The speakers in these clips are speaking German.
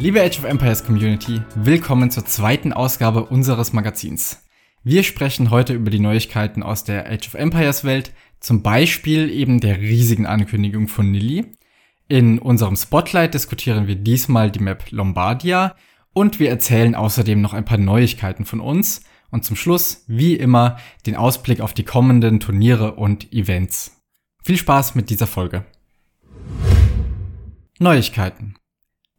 Liebe Age of Empires Community, willkommen zur zweiten Ausgabe unseres Magazins. Wir sprechen heute über die Neuigkeiten aus der Age of Empires Welt, zum Beispiel eben der riesigen Ankündigung von Nilly. In unserem Spotlight diskutieren wir diesmal die Map Lombardia und wir erzählen außerdem noch ein paar Neuigkeiten von uns und zum Schluss, wie immer, den Ausblick auf die kommenden Turniere und Events. Viel Spaß mit dieser Folge. Neuigkeiten.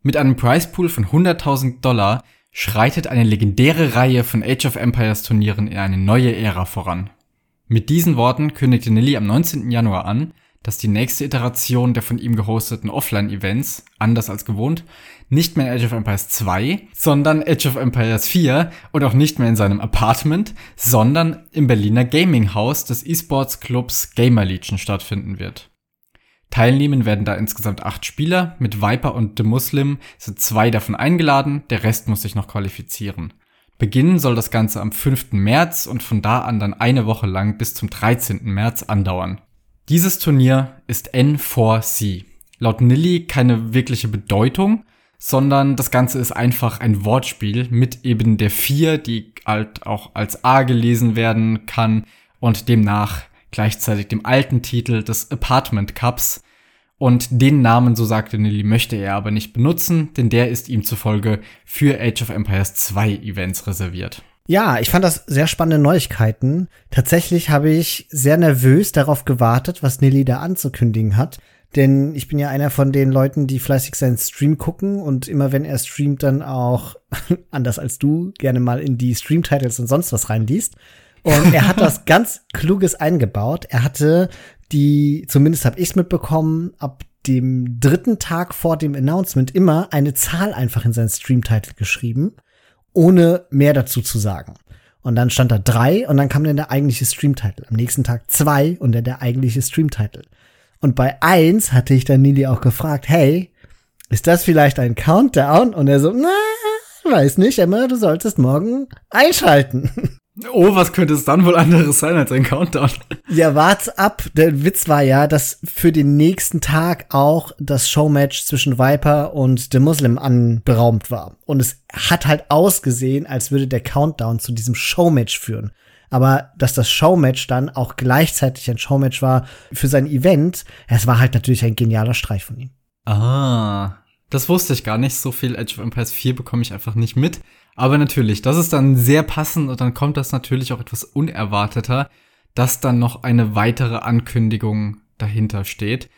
Mit einem Prizepool von 100.000 Dollar schreitet eine legendäre Reihe von Age of Empires Turnieren in eine neue Ära voran. Mit diesen Worten kündigte Nilly am 19. Januar an, dass die nächste Iteration der von ihm gehosteten Offline-Events, anders als gewohnt, nicht mehr in Age of Empires 2, sondern Age of Empires 4 und auch nicht mehr in seinem Apartment, sondern im Berliner Gaming-Haus des E-Sports-Clubs Gamer Legion stattfinden wird. Teilnehmen werden da insgesamt acht Spieler. Mit Viper und The Muslim sind zwei davon eingeladen, der Rest muss sich noch qualifizieren. Beginnen soll das Ganze am 5. März und von da an dann eine Woche lang bis zum 13. März andauern. Dieses Turnier ist N4C. Laut Nilly keine wirkliche Bedeutung, sondern das Ganze ist einfach ein Wortspiel mit eben der 4, die halt auch als A gelesen werden kann und demnach gleichzeitig dem alten Titel des Apartment Cups. Und den Namen, so sagte Nilly, möchte er aber nicht benutzen, denn der ist ihm zufolge für Age of Empires 2 Events reserviert. Ja, ich fand das sehr spannende Neuigkeiten. Tatsächlich habe ich sehr nervös darauf gewartet, was Nilly da anzukündigen hat. Denn ich bin ja einer von den Leuten, die fleißig seinen Stream gucken und immer wenn er streamt, dann auch, anders als du, gerne mal in die Stream-Titles und sonst was reinliest. Und er hat was ganz Kluges eingebaut. Er hatte die, zumindest habe ich es mitbekommen, ab dem dritten Tag vor dem Announcement immer eine Zahl einfach in seinen Stream-Title geschrieben, ohne mehr dazu zu sagen. Und dann stand da drei und dann kam dann der eigentliche Stream-Title. Am nächsten Tag zwei und dann der eigentliche Stream-Title. Und bei eins hatte ich dann Nili auch gefragt, hey, ist das vielleicht ein Countdown? Und er so, na, weiß nicht, Emma, du solltest morgen einschalten. Oh, was könnte es dann wohl anderes sein als ein Countdown? Ja, wart's ab. Der Witz war ja, dass für den nächsten Tag auch das Showmatch zwischen Viper und The Muslim anberaumt war. Und es hat halt ausgesehen, als würde der Countdown zu diesem Showmatch führen. Aber dass das Showmatch dann auch gleichzeitig ein Showmatch war für sein Event, es war halt natürlich ein genialer Streich von ihm. Ah, das wusste ich gar nicht. So viel Edge of Empires 4 bekomme ich einfach nicht mit. Aber natürlich, das ist dann sehr passend und dann kommt das natürlich auch etwas unerwarteter, dass dann noch eine weitere Ankündigung dahinter steht.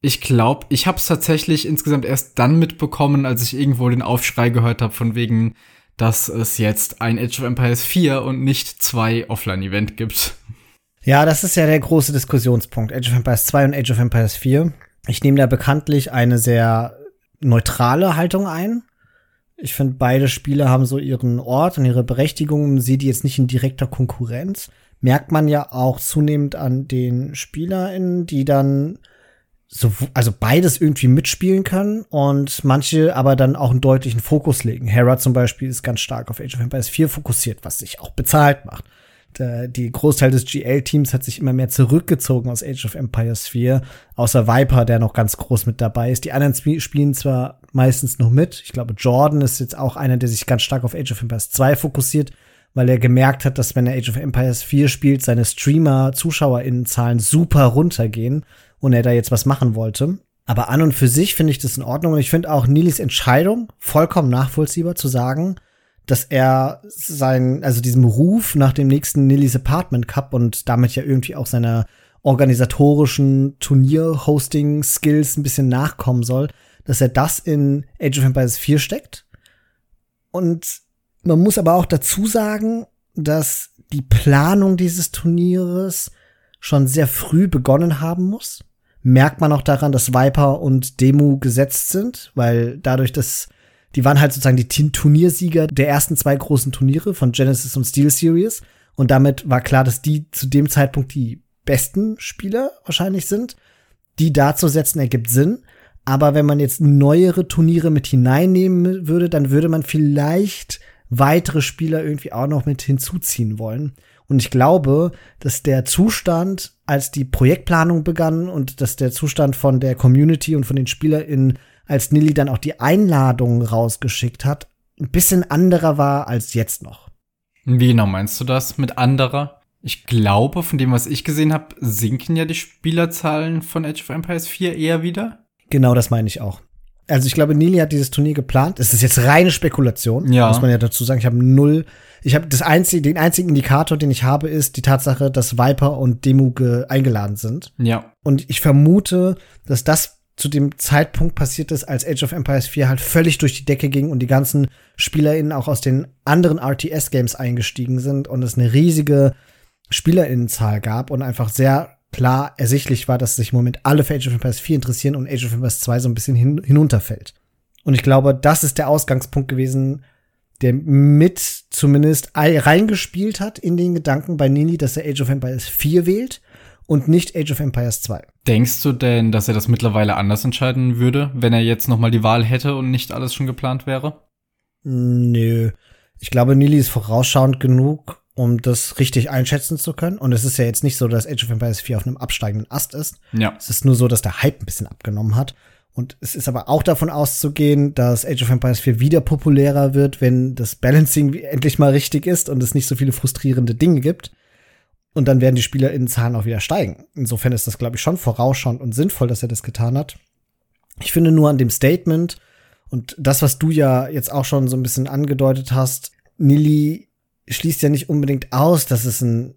Ich glaube, ich habe es tatsächlich insgesamt erst dann mitbekommen, als ich irgendwo den Aufschrei gehört habe von wegen, dass es jetzt ein Age of Empires 4 und nicht zwei Offline-Event gibt. Ja, das ist ja der große Diskussionspunkt. Age of Empires 2 und Age of Empires 4. Ich nehme da bekanntlich eine sehr neutrale Haltung ein. Ich finde, beide Spiele haben so ihren Ort und ihre Berechtigung, sehe die jetzt nicht in direkter Konkurrenz. Merkt man ja auch zunehmend an den SpielerInnen, die dann so, also beides irgendwie mitspielen können und manche aber dann auch einen deutlichen Fokus legen. Hera zum Beispiel ist ganz stark auf Age of Empires 4 fokussiert, was sich auch bezahlt macht. Der, die Großteil des GL-Teams hat sich immer mehr zurückgezogen aus Age of Empires 4, außer Viper, der noch ganz groß mit dabei ist. Die anderen sp spielen zwar meistens noch mit. Ich glaube, Jordan ist jetzt auch einer, der sich ganz stark auf Age of Empires 2 fokussiert, weil er gemerkt hat, dass wenn er Age of Empires 4 spielt, seine Streamer-ZuschauerInnenzahlen super runtergehen und er da jetzt was machen wollte. Aber an und für sich finde ich das in Ordnung und ich finde auch Nilis Entscheidung vollkommen nachvollziehbar zu sagen, dass er sein, also diesem Ruf nach dem nächsten Nillys Apartment Cup und damit ja irgendwie auch seiner organisatorischen Turnier-Hosting-Skills ein bisschen nachkommen soll, dass er das in Age of Empires 4 steckt. Und man muss aber auch dazu sagen, dass die Planung dieses Turnieres schon sehr früh begonnen haben muss. Merkt man auch daran, dass Viper und Demu gesetzt sind, weil dadurch, dass die waren halt sozusagen die Turniersieger der ersten zwei großen Turniere von Genesis und Steel Series. Und damit war klar, dass die zu dem Zeitpunkt die besten Spieler wahrscheinlich sind. Die da zu setzen ergibt Sinn. Aber wenn man jetzt neuere Turniere mit hineinnehmen würde, dann würde man vielleicht weitere Spieler irgendwie auch noch mit hinzuziehen wollen. Und ich glaube, dass der Zustand, als die Projektplanung begann und dass der Zustand von der Community und von den SpielerInnen als Nilly dann auch die Einladung rausgeschickt hat, ein bisschen anderer war als jetzt noch. Wie genau meinst du das mit anderer? Ich glaube, von dem, was ich gesehen habe, sinken ja die Spielerzahlen von Age of Empires 4 eher wieder. Genau das meine ich auch. Also ich glaube, Nili hat dieses Turnier geplant. Es ist jetzt reine Spekulation, Ja. muss man ja dazu sagen. Ich habe null. Ich habe das einzige, den einzigen Indikator, den ich habe, ist die Tatsache, dass Viper und Demu ge- eingeladen sind. Ja. Und ich vermute, dass das zu dem Zeitpunkt passiert ist, als Age of Empires 4 halt völlig durch die Decke ging und die ganzen SpielerInnen auch aus den anderen RTS-Games eingestiegen sind und es eine riesige SpielerInnenzahl gab und einfach sehr klar ersichtlich war, dass sich im Moment alle für Age of Empires 4 interessieren und Age of Empires 2 so ein bisschen hin hinunterfällt. Und ich glaube, das ist der Ausgangspunkt gewesen, der mit zumindest ei- reingespielt hat in den Gedanken bei Nini, dass er Age of Empires 4 wählt und nicht Age of Empires 2. Denkst du denn, dass er das mittlerweile anders entscheiden würde, wenn er jetzt noch mal die Wahl hätte und nicht alles schon geplant wäre? Nö. Ich glaube, Nili ist vorausschauend genug, um das richtig einschätzen zu können. Und es ist ja jetzt nicht so, dass Age of Empires 4 auf einem absteigenden Ast ist. Ja. Es ist nur so, dass der Hype ein bisschen abgenommen hat. Und es ist aber auch davon auszugehen, dass Age of Empires 4 wieder populärer wird, wenn das Balancing endlich mal richtig ist und es nicht so viele frustrierende Dinge gibt. Und dann werden die SpielerInnenzahlen auch wieder steigen. Insofern ist das, glaube ich, schon vorausschauend und sinnvoll, dass er das getan hat. Ich finde nur an dem Statement und das, was du ja jetzt auch schon so ein bisschen angedeutet hast, Nili schließt ja nicht unbedingt aus, dass es ein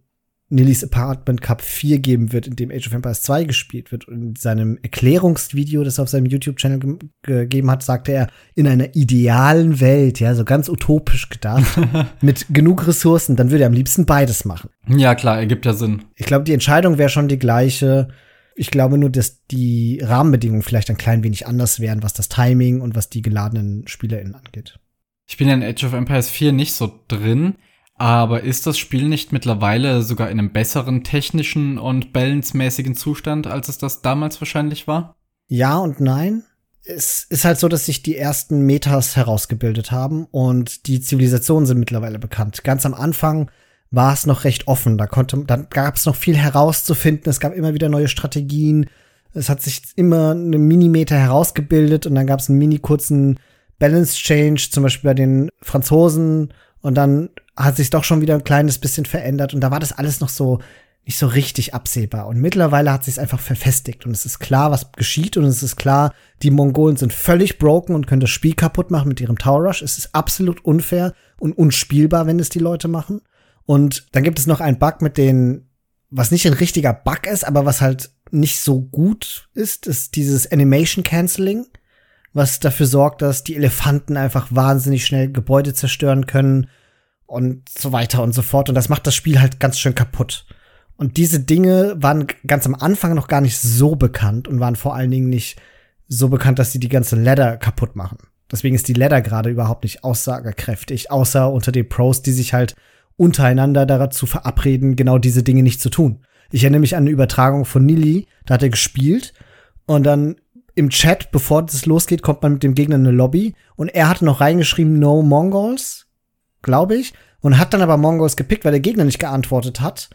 Nillys Apartment Cup 4 geben wird, in dem Age of Empires 2 gespielt wird. Und in seinem Erklärungsvideo, das er auf seinem YouTube-Channel ge gegeben hat, sagte er, in einer idealen Welt, ja, so ganz utopisch gedacht, mit genug Ressourcen, dann würde er am liebsten beides machen. Ja, klar, ergibt ja Sinn. Ich glaube, die Entscheidung wäre schon die gleiche. Ich glaube nur, dass die Rahmenbedingungen vielleicht ein klein wenig anders wären, was das Timing und was die geladenen SpielerInnen angeht. Ich bin ja in Age of Empires 4 nicht so drin, aber ist das Spiel nicht mittlerweile sogar in einem besseren technischen und balancemäßigen Zustand, als es das damals wahrscheinlich war? Ja und nein. Es ist halt so, dass sich die ersten Metas herausgebildet haben und die Zivilisationen sind mittlerweile bekannt. Ganz am Anfang war es noch recht offen. Da konnte, dann gab es noch viel herauszufinden. Es gab immer wieder neue Strategien. Es hat sich immer eine Minimeter herausgebildet und dann gab es einen mini kurzen Balance Change, zum Beispiel bei den Franzosen. Und dann hat sich doch schon wieder ein kleines bisschen verändert. Und da war das alles noch so nicht so richtig absehbar. Und mittlerweile hat sich einfach verfestigt. Und es ist klar, was geschieht. Und es ist klar, die Mongolen sind völlig broken und können das Spiel kaputt machen mit ihrem Tower Rush. Es ist absolut unfair und unspielbar, wenn es die Leute machen. Und dann gibt es noch einen Bug mit den, was nicht ein richtiger Bug ist, aber was halt nicht so gut ist, ist dieses Animation Canceling, was dafür sorgt, dass die Elefanten einfach wahnsinnig schnell Gebäude zerstören können und so weiter und so fort. Und das macht das Spiel halt ganz schön kaputt. Und diese Dinge waren ganz am Anfang noch gar nicht so bekannt und waren vor allen Dingen nicht so bekannt, dass sie die ganze Ladder kaputt machen. Deswegen ist die Ladder gerade überhaupt nicht aussagekräftig, außer unter den Pros, die sich halt untereinander dazu verabreden, genau diese Dinge nicht zu tun. Ich erinnere mich an eine Übertragung von Nili, da hat er gespielt und dann im Chat, bevor das losgeht, kommt man mit dem Gegner in eine Lobby und er hatte noch reingeschrieben No Mongols, glaube ich, und hat dann aber Mongols gepickt, weil der Gegner nicht geantwortet hat,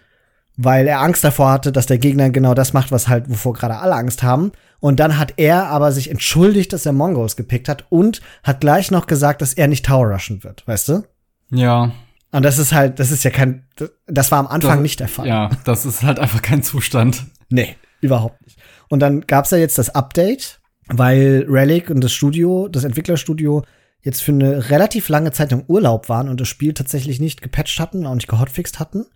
weil er Angst davor hatte, dass der Gegner genau das macht, was halt, wovor gerade alle Angst haben. Und dann hat er aber sich entschuldigt, dass er Mongols gepickt hat und hat gleich noch gesagt, dass er nicht Tower rushen wird, weißt du? Ja. Und das ist halt, das ist ja kein, das war am Anfang Das- nicht der Fall. Ja, das ist halt einfach kein Zustand. Nee, überhaupt nicht. Und dann gab's ja jetzt das Update, weil Relic und das Studio, das Entwicklerstudio, jetzt für eine relativ lange Zeit im Urlaub waren und das Spiel tatsächlich nicht gepatcht hatten, auch nicht gehotfixt hatten.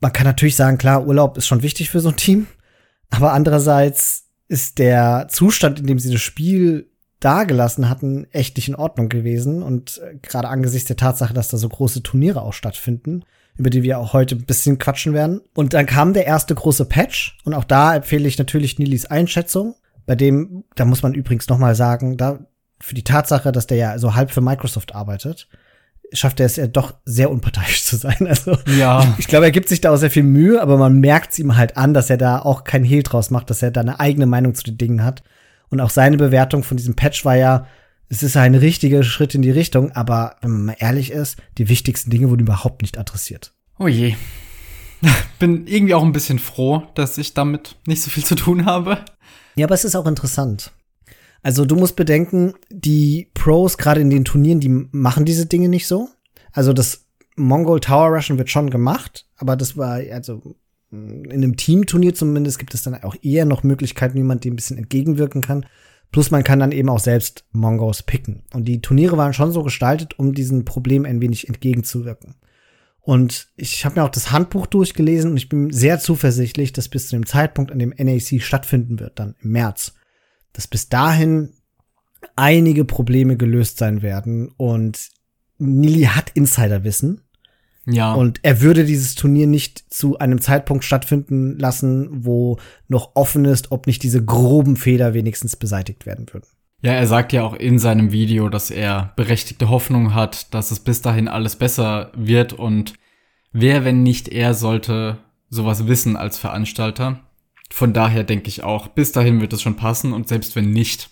Man kann natürlich sagen, klar, Urlaub ist schon wichtig für so ein Team, aber andererseits ist der Zustand, in dem sie das Spiel dagelassen hatten, echt nicht in Ordnung gewesen. Und äh, gerade angesichts der Tatsache, dass da so große Turniere auch stattfinden, über die wir auch heute ein bisschen quatschen werden. Und dann kam der erste große Patch. Und auch da empfehle ich natürlich Nilis Einschätzung. Bei dem, da muss man übrigens noch mal sagen, da für die Tatsache, dass der ja so halb für Microsoft arbeitet, schafft er es ja doch sehr unparteiisch zu sein. Also Ja. ich glaube, er gibt sich da auch sehr viel Mühe, aber man merkt es ihm halt an, dass er da auch kein Hehl draus macht, dass er da eine eigene Meinung zu den Dingen hat. Und auch seine Bewertung von diesem Patch war ja, es ist ein richtiger Schritt in die Richtung, aber wenn man mal ehrlich ist, die wichtigsten Dinge wurden überhaupt nicht adressiert. Oh je. Bin irgendwie auch ein bisschen froh, dass ich damit nicht so viel zu tun habe. Ja, aber es ist auch interessant. Also du musst bedenken, die Pros gerade in den Turnieren, die machen diese Dinge nicht so. Also das Mongol Tower Rushen wird schon gemacht, aber das war also in einem Teamturnier zumindest gibt es dann auch eher noch Möglichkeiten, wie man dem ein bisschen entgegenwirken kann. Plus man kann dann eben auch selbst Mongos picken. Und die Turniere waren schon so gestaltet, um diesem Problem ein wenig entgegenzuwirken. Und ich habe mir auch das Handbuch durchgelesen und ich bin sehr zuversichtlich, dass bis zu dem Zeitpunkt, an dem NAC stattfinden wird, dann im März, dass bis dahin einige Probleme gelöst sein werden und Nili hat Insiderwissen. Ja. Und er würde dieses Turnier nicht zu einem Zeitpunkt stattfinden lassen, wo noch offen ist, ob nicht diese groben Fehler wenigstens beseitigt werden würden. Ja, er sagt ja auch in seinem Video, dass er berechtigte Hoffnung hat, dass es bis dahin alles besser wird und wer, wenn nicht er, sollte sowas wissen als Veranstalter. Von daher denke ich auch, bis dahin wird es schon passen und selbst wenn nicht,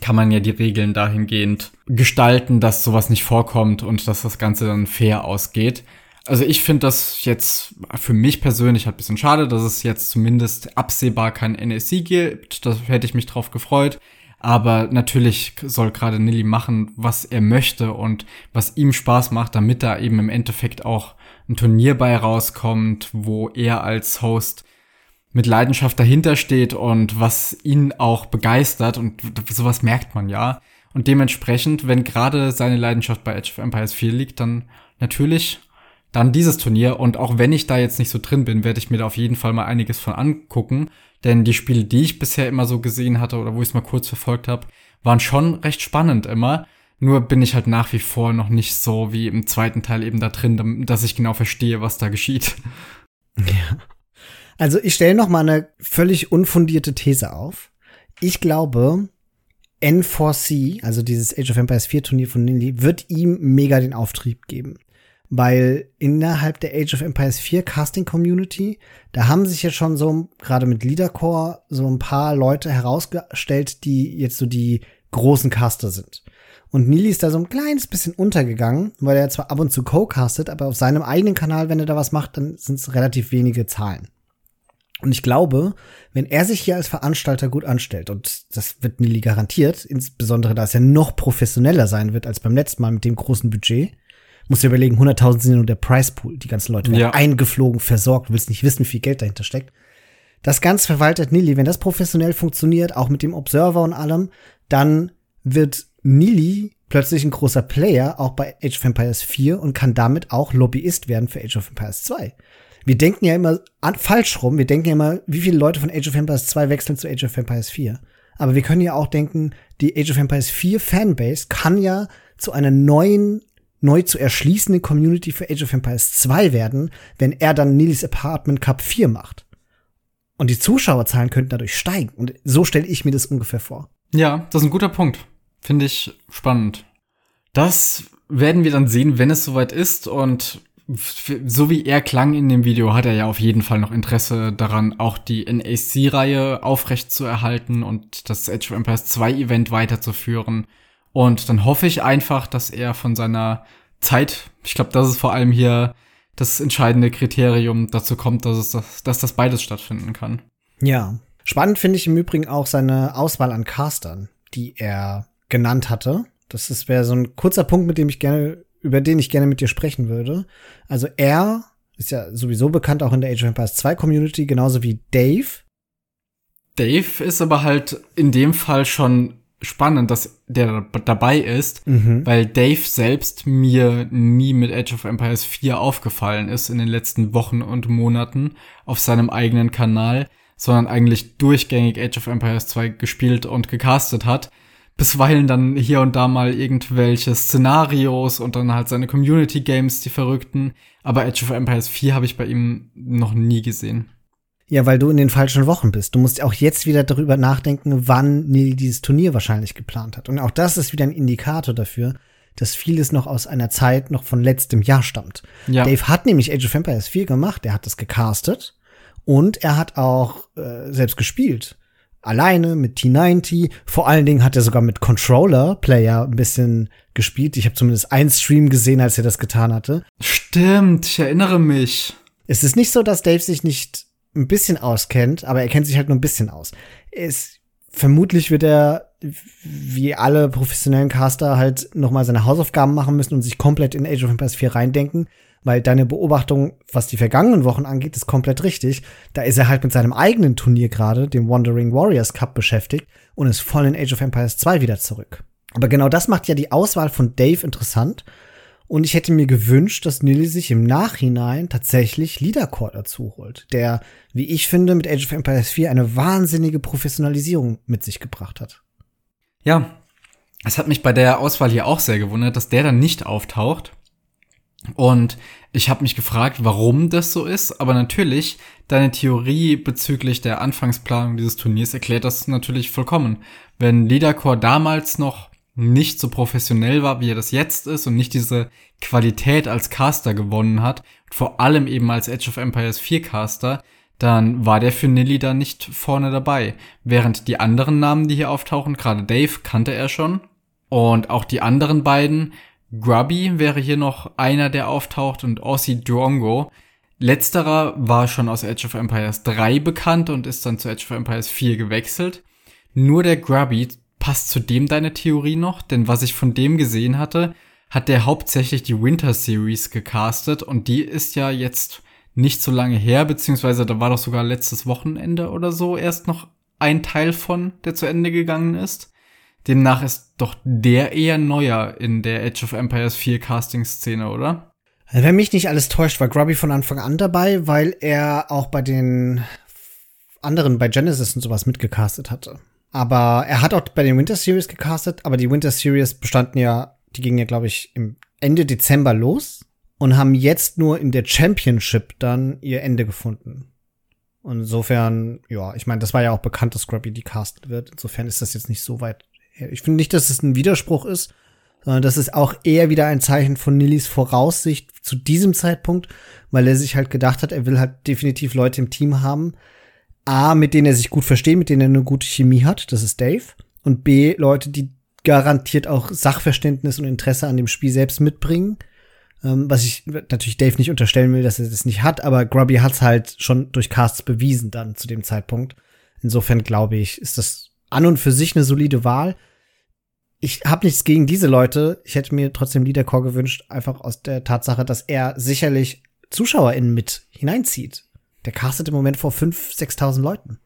kann man ja die Regeln dahingehend gestalten, dass sowas nicht vorkommt und dass das Ganze dann fair ausgeht. Also ich finde das jetzt für mich persönlich halt bisschen schade, dass es jetzt zumindest absehbar kein NSC gibt. Da hätte ich mich drauf gefreut. Aber natürlich soll gerade Nilly machen, was er möchte und was ihm Spaß macht, damit da eben im Endeffekt auch ein Turnier bei rauskommt, wo er als Host mit Leidenschaft dahinter steht und was ihn auch begeistert und sowas merkt man ja. Und dementsprechend, wenn gerade seine Leidenschaft bei Edge of Empires 4 liegt, dann natürlich dann dieses Turnier. Und auch wenn ich da jetzt nicht so drin bin, werde ich mir da auf jeden Fall mal einiges von angucken. Denn die Spiele, die ich bisher immer so gesehen hatte oder wo ich es mal kurz verfolgt habe, waren schon recht spannend immer. Nur bin ich halt nach wie vor noch nicht so wie im zweiten Teil eben da drin, dass ich genau verstehe, was da geschieht. Ja. Also ich stelle noch mal eine völlig unfundierte These auf. Ich glaube, N4C, also dieses Age of Empires 4 Turnier von Nindy, wird ihm mega den Auftrieb geben. Weil innerhalb der Age of Empires 4 Casting Community, da haben sich jetzt schon so, gerade mit Leadercore, so ein paar Leute herausgestellt, die jetzt so die großen Caster sind. Und Nili ist da so ein kleines bisschen untergegangen, weil er zwar ab und zu co-castet, aber auf seinem eigenen Kanal, wenn er da was macht, dann sind es relativ wenige Zahlen. Und ich glaube, wenn er sich hier als Veranstalter gut anstellt, und das wird Nili garantiert, insbesondere da es ja noch professioneller sein wird als beim letzten Mal mit dem großen Budget, muss du überlegen, 100.000 sind nur der Price Pool. Die ganzen Leute werden ja. eingeflogen, versorgt, du willst nicht wissen, wie viel Geld dahinter steckt. Das Ganze verwaltet Nili. Wenn das professionell funktioniert, auch mit dem Observer und allem, dann wird Nili plötzlich ein großer Player, auch bei Age of Empires 4 und kann damit auch Lobbyist werden für Age of Empires 2 wir denken ja immer an, falsch rum. Wir denken ja immer, wie viele Leute von Age of Empires 2 wechseln zu Age of Empires 4. Aber wir können ja auch denken, die Age of Empires 4 Fanbase kann ja zu einer neuen, neu zu erschließenden Community für Age of Empires 2 werden, wenn er dann Nils Apartment Cup 4 macht. Und die Zuschauerzahlen könnten dadurch steigen. Und so stelle ich mir das ungefähr vor. Ja, das ist ein guter Punkt. Finde ich spannend. Das werden wir dann sehen, wenn es soweit ist. Und so wie er klang in dem Video, hat er ja auf jeden Fall noch Interesse daran, auch die NAC-Reihe aufrecht zu erhalten und das Age of Empires 2 Event weiterzuführen. Und dann hoffe ich einfach, dass er von seiner Zeit, ich glaube, das ist vor allem hier das entscheidende Kriterium, dazu kommt, dass, es das, dass das beides stattfinden kann. Ja. Spannend finde ich im Übrigen auch seine Auswahl an Castern, die er genannt hatte. Das wäre so ein kurzer Punkt, mit dem ich gerne über den ich gerne mit dir sprechen würde. Also er ist ja sowieso bekannt auch in der Age of Empires 2 Community, genauso wie Dave. Dave ist aber halt in dem Fall schon spannend, dass der dabei ist, mhm. weil Dave selbst mir nie mit Age of Empires 4 aufgefallen ist in den letzten Wochen und Monaten auf seinem eigenen Kanal, sondern eigentlich durchgängig Age of Empires 2 gespielt und gecastet hat bisweilen dann hier und da mal irgendwelche Szenarios und dann halt seine Community Games, die verrückten. Aber Age of Empires 4 habe ich bei ihm noch nie gesehen. Ja, weil du in den falschen Wochen bist. Du musst auch jetzt wieder darüber nachdenken, wann Neil dieses Turnier wahrscheinlich geplant hat. Und auch das ist wieder ein Indikator dafür, dass vieles noch aus einer Zeit noch von letztem Jahr stammt. Ja. Dave hat nämlich Age of Empires 4 gemacht, er hat das gecastet und er hat auch äh, selbst gespielt alleine mit T90. Vor allen Dingen hat er sogar mit Controller-Player ein bisschen gespielt. Ich habe zumindest einen Stream gesehen, als er das getan hatte. Stimmt, ich erinnere mich. Es ist nicht so, dass Dave sich nicht ein bisschen auskennt, aber er kennt sich halt nur ein bisschen aus. Es, vermutlich wird er wie alle professionellen Caster halt nochmal seine Hausaufgaben machen müssen und sich komplett in Age of Empires 4 reindenken, weil deine Beobachtung, was die vergangenen Wochen angeht, ist komplett richtig. Da ist er halt mit seinem eigenen Turnier gerade, dem Wandering Warriors Cup, beschäftigt und ist voll in Age of Empires 2 wieder zurück. Aber genau das macht ja die Auswahl von Dave interessant. Und ich hätte mir gewünscht, dass Nilly sich im Nachhinein tatsächlich Leadercore dazu holt, der, wie ich finde, mit Age of Empires 4 eine wahnsinnige Professionalisierung mit sich gebracht hat. Ja, es hat mich bei der Auswahl hier auch sehr gewundert, dass der dann nicht auftaucht. Und ich habe mich gefragt, warum das so ist, aber natürlich, deine Theorie bezüglich der Anfangsplanung dieses Turniers erklärt das natürlich vollkommen. Wenn Leadercore damals noch nicht so professionell war, wie er das jetzt ist und nicht diese Qualität als Caster gewonnen hat, vor allem eben als Edge of Empires 4 Caster, dann war der für Nilly da nicht vorne dabei. Während die anderen Namen, die hier auftauchen, gerade Dave kannte er schon. Und auch die anderen beiden Grubby wäre hier noch einer, der auftaucht und Aussie Drongo. Letzterer war schon aus Edge of Empires 3 bekannt und ist dann zu Edge of Empires 4 gewechselt. Nur der Grubby passt zu dem deine Theorie noch, denn was ich von dem gesehen hatte, hat der hauptsächlich die Winter Series gecastet und die ist ja jetzt nicht so lange her, beziehungsweise da war doch sogar letztes Wochenende oder so erst noch ein Teil von, der zu Ende gegangen ist. Demnach ist doch der eher neuer in der Edge of Empires 4 Casting-Szene, oder? Wenn mich nicht alles täuscht, war Grubby von Anfang an dabei, weil er auch bei den anderen, bei Genesis und sowas mitgecastet hatte. Aber er hat auch bei den Winter Series gecastet, aber die Winter Series bestanden ja, die gingen ja, glaube ich, im Ende Dezember los und haben jetzt nur in der Championship dann ihr Ende gefunden. Und insofern, ja, ich meine, das war ja auch bekannt, dass Scrubby die castet wird. Insofern ist das jetzt nicht so weit ich finde nicht, dass es ein Widerspruch ist, sondern das ist auch eher wieder ein Zeichen von Nillys Voraussicht zu diesem Zeitpunkt, weil er sich halt gedacht hat, er will halt definitiv Leute im Team haben. A, mit denen er sich gut versteht, mit denen er eine gute Chemie hat, das ist Dave. Und B, Leute, die garantiert auch Sachverständnis und Interesse an dem Spiel selbst mitbringen. Ähm, was ich natürlich Dave nicht unterstellen will, dass er das nicht hat, aber Grubby hat's halt schon durch Casts bewiesen dann zu dem Zeitpunkt. Insofern glaube ich, ist das an und für sich eine solide Wahl ich habe nichts gegen diese Leute. Ich hätte mir trotzdem Leadercore gewünscht, einfach aus der Tatsache, dass er sicherlich ZuschauerInnen mit hineinzieht. Der castet im Moment vor 5.000, 6.000 Leuten.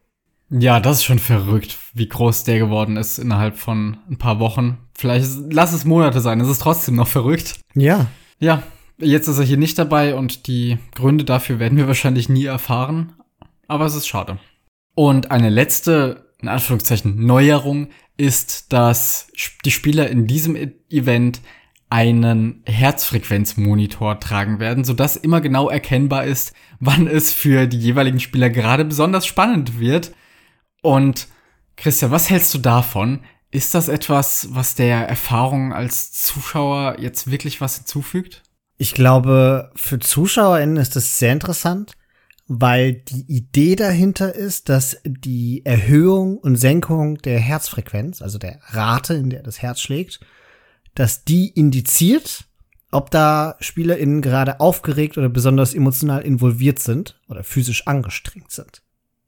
Ja, das ist schon verrückt, wie groß der geworden ist innerhalb von ein paar Wochen. Vielleicht lass es Monate sein, es ist trotzdem noch verrückt. Ja. Ja, jetzt ist er hier nicht dabei und die Gründe dafür werden wir wahrscheinlich nie erfahren. Aber es ist schade. Und eine letzte, in Anführungszeichen, Neuerung ist, dass die Spieler in diesem e- Event einen Herzfrequenzmonitor tragen werden, sodass immer genau erkennbar ist, wann es für die jeweiligen Spieler gerade besonders spannend wird. Und Christian, was hältst du davon? Ist das etwas, was der Erfahrung als Zuschauer jetzt wirklich was hinzufügt? Ich glaube, für ZuschauerInnen ist das sehr interessant, weil die Idee dahinter ist, dass die Erhöhung und Senkung der Herzfrequenz, also der Rate, in der das Herz schlägt, dass die indiziert, ob da SpielerInnen gerade aufgeregt oder besonders emotional involviert sind oder physisch angestrengt sind.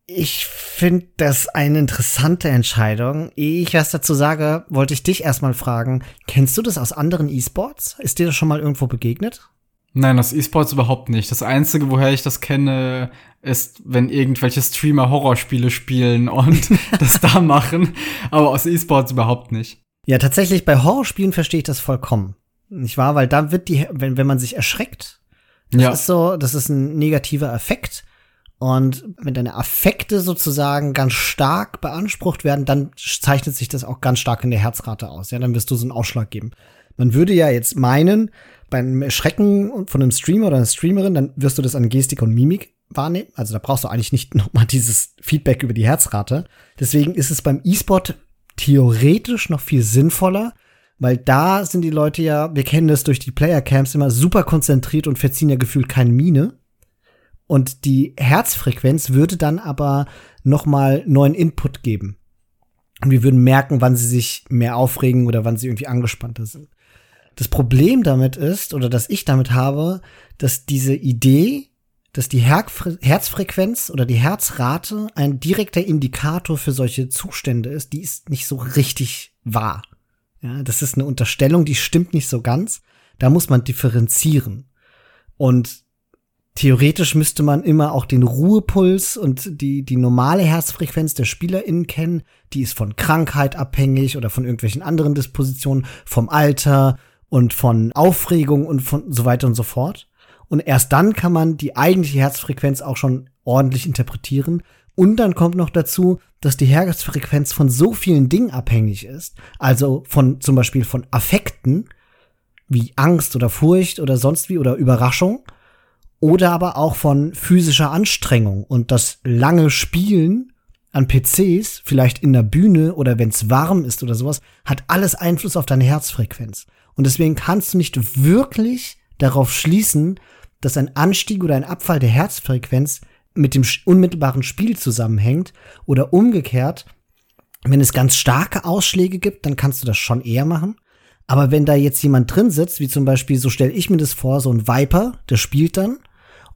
Ich finde das eine interessante Entscheidung. Ehe ich was dazu sage, wollte ich dich erstmal fragen, kennst du das aus anderen E-Sports? Ist dir das schon mal irgendwo begegnet? Nein, aus E-Sports überhaupt nicht. Das Einzige, woher ich das kenne, ist, wenn irgendwelche Streamer Horrorspiele spielen und das da machen. Aber aus E-Sports überhaupt nicht. Ja, tatsächlich, bei Horrorspielen verstehe ich das vollkommen. Nicht wahr? Weil da wird die, wenn, wenn man sich erschreckt, das ja. ist so, das ist ein negativer Effekt. Und wenn deine Affekte sozusagen ganz stark beansprucht werden, dann zeichnet sich das auch ganz stark in der Herzrate aus. Ja, dann wirst du so einen Ausschlag geben. Man würde ja jetzt meinen, beim Erschrecken von einem Streamer oder einer Streamerin, dann wirst du das an Gestik und Mimik wahrnehmen. Also da brauchst du eigentlich nicht nochmal dieses Feedback über die Herzrate. Deswegen ist es beim E-Sport theoretisch noch viel sinnvoller, weil da sind die Leute ja, wir kennen das durch die Player-Camps immer super konzentriert und verziehen ja gefühlt keine Miene. Und die Herzfrequenz würde dann aber nochmal neuen Input geben. Und wir würden merken, wann sie sich mehr aufregen oder wann sie irgendwie angespannter sind. Das Problem damit ist, oder dass ich damit habe, dass diese Idee, dass die Her Herzfrequenz oder die Herzrate ein direkter Indikator für solche Zustände ist, die ist nicht so richtig wahr. Ja, das ist eine Unterstellung, die stimmt nicht so ganz. Da muss man differenzieren. Und theoretisch müsste man immer auch den Ruhepuls und die, die normale Herzfrequenz der SpielerInnen kennen. Die ist von Krankheit abhängig oder von irgendwelchen anderen Dispositionen, vom Alter und von Aufregung und von so weiter und so fort. Und erst dann kann man die eigentliche Herzfrequenz auch schon ordentlich interpretieren. Und dann kommt noch dazu, dass die Herzfrequenz von so vielen Dingen abhängig ist. Also von zum Beispiel von Affekten, wie Angst oder Furcht oder sonst wie oder Überraschung oder aber auch von physischer Anstrengung und das lange Spielen an PCs, vielleicht in der Bühne oder wenn es warm ist oder sowas, hat alles Einfluss auf deine Herzfrequenz. Und deswegen kannst du nicht wirklich darauf schließen, dass ein Anstieg oder ein Abfall der Herzfrequenz mit dem unmittelbaren Spiel zusammenhängt oder umgekehrt, wenn es ganz starke Ausschläge gibt, dann kannst du das schon eher machen. Aber wenn da jetzt jemand drin sitzt, wie zum Beispiel, so stelle ich mir das vor, so ein Viper, der spielt dann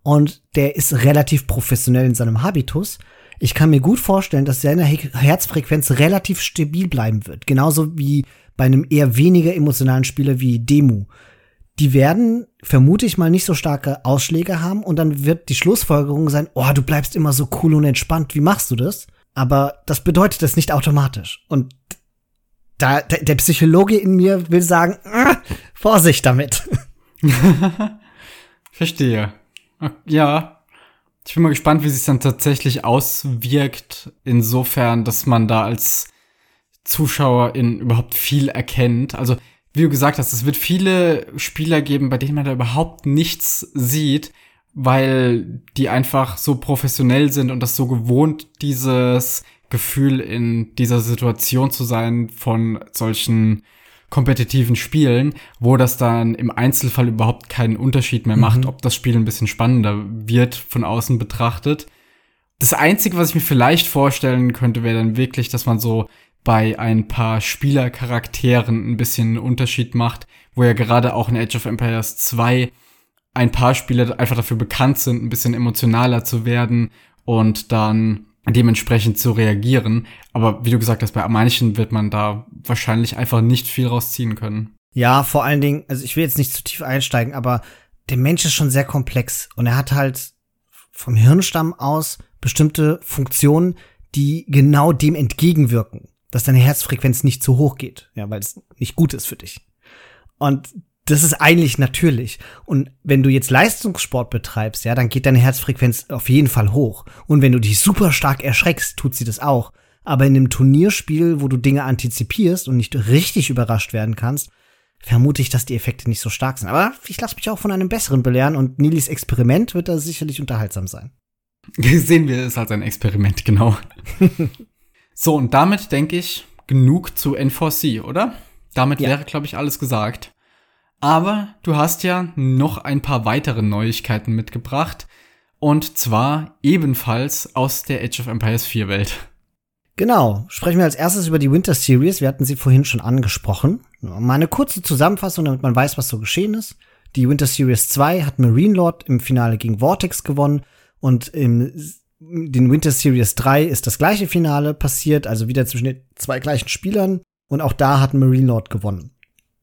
und der ist relativ professionell in seinem Habitus. Ich kann mir gut vorstellen, dass seine Herzfrequenz relativ stabil bleiben wird. Genauso wie bei einem eher weniger emotionalen Spieler wie Demu. Die werden, vermute ich mal, nicht so starke Ausschläge haben und dann wird die Schlussfolgerung sein, oh, du bleibst immer so cool und entspannt, wie machst du das? Aber das bedeutet das nicht automatisch. Und da, der, der Psychologe in mir will sagen, äh, Vorsicht damit. Verstehe. Ja. Ich bin mal gespannt, wie sich dann tatsächlich auswirkt, insofern, dass man da als Zuschauerin überhaupt viel erkennt. Also, wie du gesagt hast, es wird viele Spieler geben, bei denen man da überhaupt nichts sieht, weil die einfach so professionell sind und das so gewohnt, dieses Gefühl in dieser Situation zu sein von solchen kompetitiven Spielen, wo das dann im Einzelfall überhaupt keinen Unterschied mehr macht, mhm. ob das Spiel ein bisschen spannender wird von außen betrachtet. Das Einzige, was ich mir vielleicht vorstellen könnte, wäre dann wirklich, dass man so bei ein paar Spielercharakteren ein bisschen einen Unterschied macht, wo ja gerade auch in Age of Empires 2 ein paar Spieler einfach dafür bekannt sind, ein bisschen emotionaler zu werden und dann dementsprechend zu reagieren. Aber wie du gesagt hast, bei manchen wird man da wahrscheinlich einfach nicht viel rausziehen können. Ja, vor allen Dingen, also ich will jetzt nicht zu tief einsteigen, aber der Mensch ist schon sehr komplex und er hat halt vom Hirnstamm aus bestimmte Funktionen, die genau dem entgegenwirken, dass deine Herzfrequenz nicht zu hoch geht, ja, weil es nicht gut ist für dich. Und das ist eigentlich natürlich. Und wenn du jetzt Leistungssport betreibst, ja, dann geht deine Herzfrequenz auf jeden Fall hoch. Und wenn du dich super stark erschreckst, tut sie das auch. Aber in einem Turnierspiel, wo du Dinge antizipierst und nicht richtig überrascht werden kannst, vermute ich, dass die Effekte nicht so stark sind. Aber ich lasse mich auch von einem besseren belehren und Nilis Experiment wird da sicherlich unterhaltsam sein. Sehen wir es als ein Experiment, genau. so, und damit denke ich, genug zu N4C, oder? Damit ja. wäre, glaube ich, alles gesagt. Aber du hast ja noch ein paar weitere Neuigkeiten mitgebracht. Und zwar ebenfalls aus der Age of Empires 4 Welt. Genau. Sprechen wir als erstes über die Winter Series. Wir hatten sie vorhin schon angesprochen. Mal eine kurze Zusammenfassung, damit man weiß, was so geschehen ist. Die Winter Series 2 hat Marine Lord im Finale gegen Vortex gewonnen und im den Winter Series 3 ist das gleiche Finale passiert, also wieder zwischen den zwei gleichen Spielern und auch da hat Marine Lord gewonnen.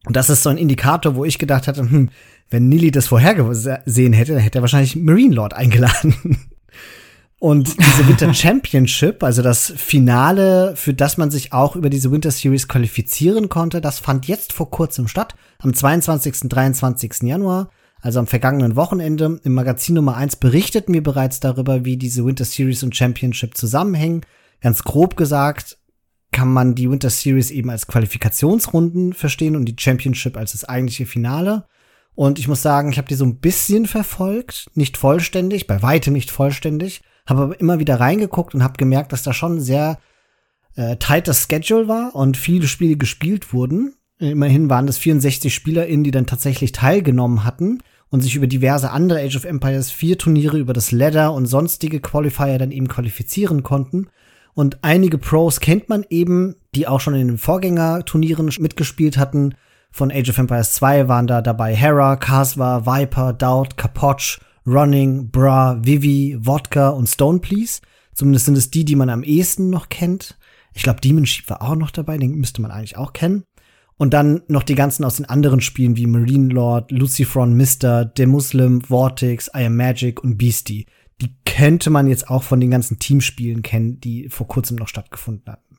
Und das ist so ein Indikator, wo ich gedacht hatte, hm, wenn Nili das vorhergesehen hätte, dann hätte er wahrscheinlich Marine Lord eingeladen. Und diese Winter Championship, also das Finale, für das man sich auch über diese Winter Series qualifizieren konnte, das fand jetzt vor kurzem statt, am 22. und 23. Januar, also am vergangenen Wochenende. Im Magazin Nummer 1 berichteten wir bereits darüber, wie diese Winter Series und Championship zusammenhängen. Ganz grob gesagt, kann man die Winter Series eben als Qualifikationsrunden verstehen und die Championship als das eigentliche Finale. Und ich muss sagen, ich habe die so ein bisschen verfolgt, nicht vollständig, bei weitem nicht vollständig, habe aber immer wieder reingeguckt und habe gemerkt, dass da schon sehr äh, tight das Schedule war und viele Spiele gespielt wurden. Immerhin waren das 64 SpielerInnen, die dann tatsächlich teilgenommen hatten und sich über diverse andere Age of Empires 4 Turniere, über das Ladder und sonstige Qualifier dann eben qualifizieren konnten. Und einige Pros kennt man eben, die auch schon in den Vorgängerturnieren mitgespielt hatten. Von Age of Empires 2 waren da dabei Hera, Kasva, Viper, Doubt, Kapoch, Running, Bra, Vivi, Wodka und Stone Please. Zumindest sind es die, die man am ehesten noch kennt. Ich glaube, Demon Sheep war auch noch dabei, den müsste man eigentlich auch kennen. Und dann noch die ganzen aus den anderen Spielen wie Marine Lord, Lucifron Mister, The Muslim, Vortex, I Am Magic und Beastie. Die könnte man jetzt auch von den ganzen Teamspielen kennen, die vor kurzem noch stattgefunden hatten.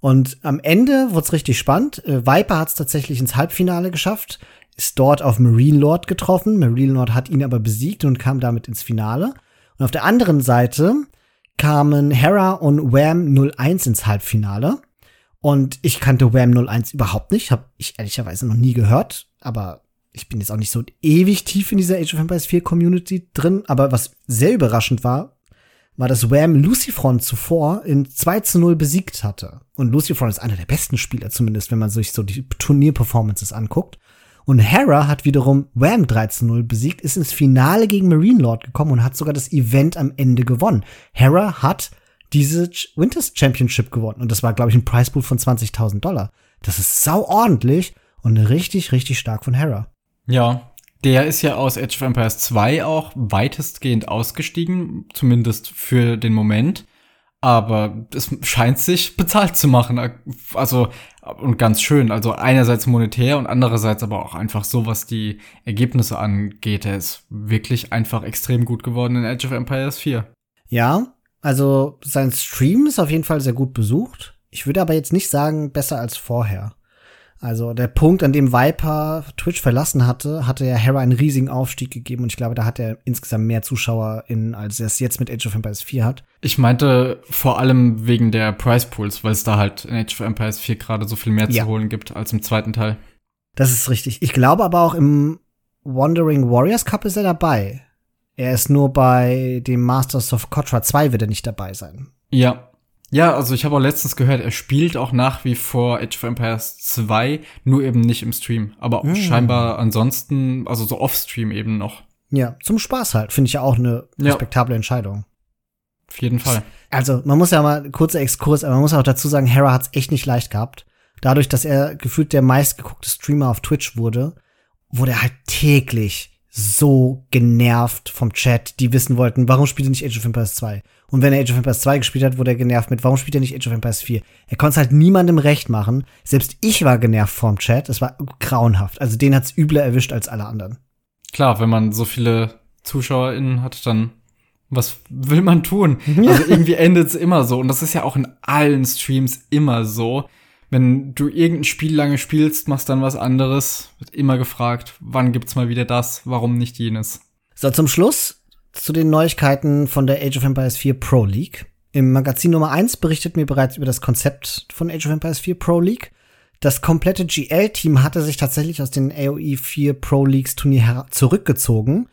Und am Ende wurde es richtig spannend. Äh, Viper hat es tatsächlich ins Halbfinale geschafft, ist dort auf Marine Lord getroffen. Marine Lord hat ihn aber besiegt und kam damit ins Finale. Und auf der anderen Seite kamen Hera und Wham 01 ins Halbfinale. Und ich kannte Wham 01 überhaupt nicht, habe ich ehrlicherweise noch nie gehört, aber ich bin jetzt auch nicht so ewig tief in dieser Age of Empires 4 Community drin, aber was sehr überraschend war, war, dass Wham Lucifron zuvor in 2 zu 0 besiegt hatte. Und Lucifron ist einer der besten Spieler, zumindest wenn man sich so die Turnierperformances anguckt. Und Hera hat wiederum Wham 3 zu 0 besiegt, ist ins Finale gegen Marine Lord gekommen und hat sogar das Event am Ende gewonnen. Hera hat diese Winters Championship gewonnen. Und das war, glaube ich, ein Preispool von 20.000 Dollar. Das ist sau ordentlich und richtig, richtig stark von Hera. Ja, der ist ja aus Age of Empires 2 auch weitestgehend ausgestiegen, zumindest für den Moment. Aber es scheint sich bezahlt zu machen. Also, und ganz schön. Also einerseits monetär und andererseits aber auch einfach so, was die Ergebnisse angeht. Er ist wirklich einfach extrem gut geworden in Age of Empires 4. Ja, also sein Stream ist auf jeden Fall sehr gut besucht. Ich würde aber jetzt nicht sagen, besser als vorher. Also der Punkt, an dem Viper Twitch verlassen hatte, hatte ja Hera einen riesigen Aufstieg gegeben und ich glaube, da hat er insgesamt mehr ZuschauerInnen, als er es jetzt mit Age of Empires 4 hat. Ich meinte vor allem wegen der Price Pools, weil es da halt in Age of Empires 4 gerade so viel mehr ja. zu holen gibt als im zweiten Teil. Das ist richtig. Ich glaube aber auch im Wandering Warriors Cup ist er dabei. Er ist nur bei dem Masters of Kotra 2 wird er nicht dabei sein. Ja. Ja, also ich habe auch letztens gehört, er spielt auch nach wie vor Age of Empires 2, nur eben nicht im Stream. Aber mm. scheinbar ansonsten, also so off-Stream eben noch. Ja, zum Spaß halt. Finde ich ja auch eine respektable ja. Entscheidung. Auf jeden Fall. Also, man muss ja mal, kurzer Exkurs, aber man muss auch dazu sagen, Hera hat's echt nicht leicht gehabt. Dadurch, dass er gefühlt der meistgeguckte Streamer auf Twitch wurde, wurde er halt täglich so genervt vom Chat, die wissen wollten, warum spielt er nicht Age of Empires 2? Und wenn er Age of Empires 2 gespielt hat, wurde er genervt mit, warum spielt er nicht Age of Empires 4? Er konnte es halt niemandem recht machen. Selbst ich war genervt vom Chat. Es war grauenhaft. Also den hat's übler erwischt als alle anderen. Klar, wenn man so viele ZuschauerInnen hat, dann was will man tun? Also irgendwie endet es immer so. Und das ist ja auch in allen Streams immer so wenn du irgendein Spiel lange spielst, machst dann was anderes, wird immer gefragt, wann gibt's mal wieder das, warum nicht jenes. So, zum Schluss zu den Neuigkeiten von der Age of Empires 4 Pro League. Im Magazin Nummer 1 berichtet mir bereits über das Konzept von Age of Empires 4 Pro League. Das komplette GL-Team hatte sich tatsächlich aus den AOE 4 Pro Leagues Turnier zurückgezogen.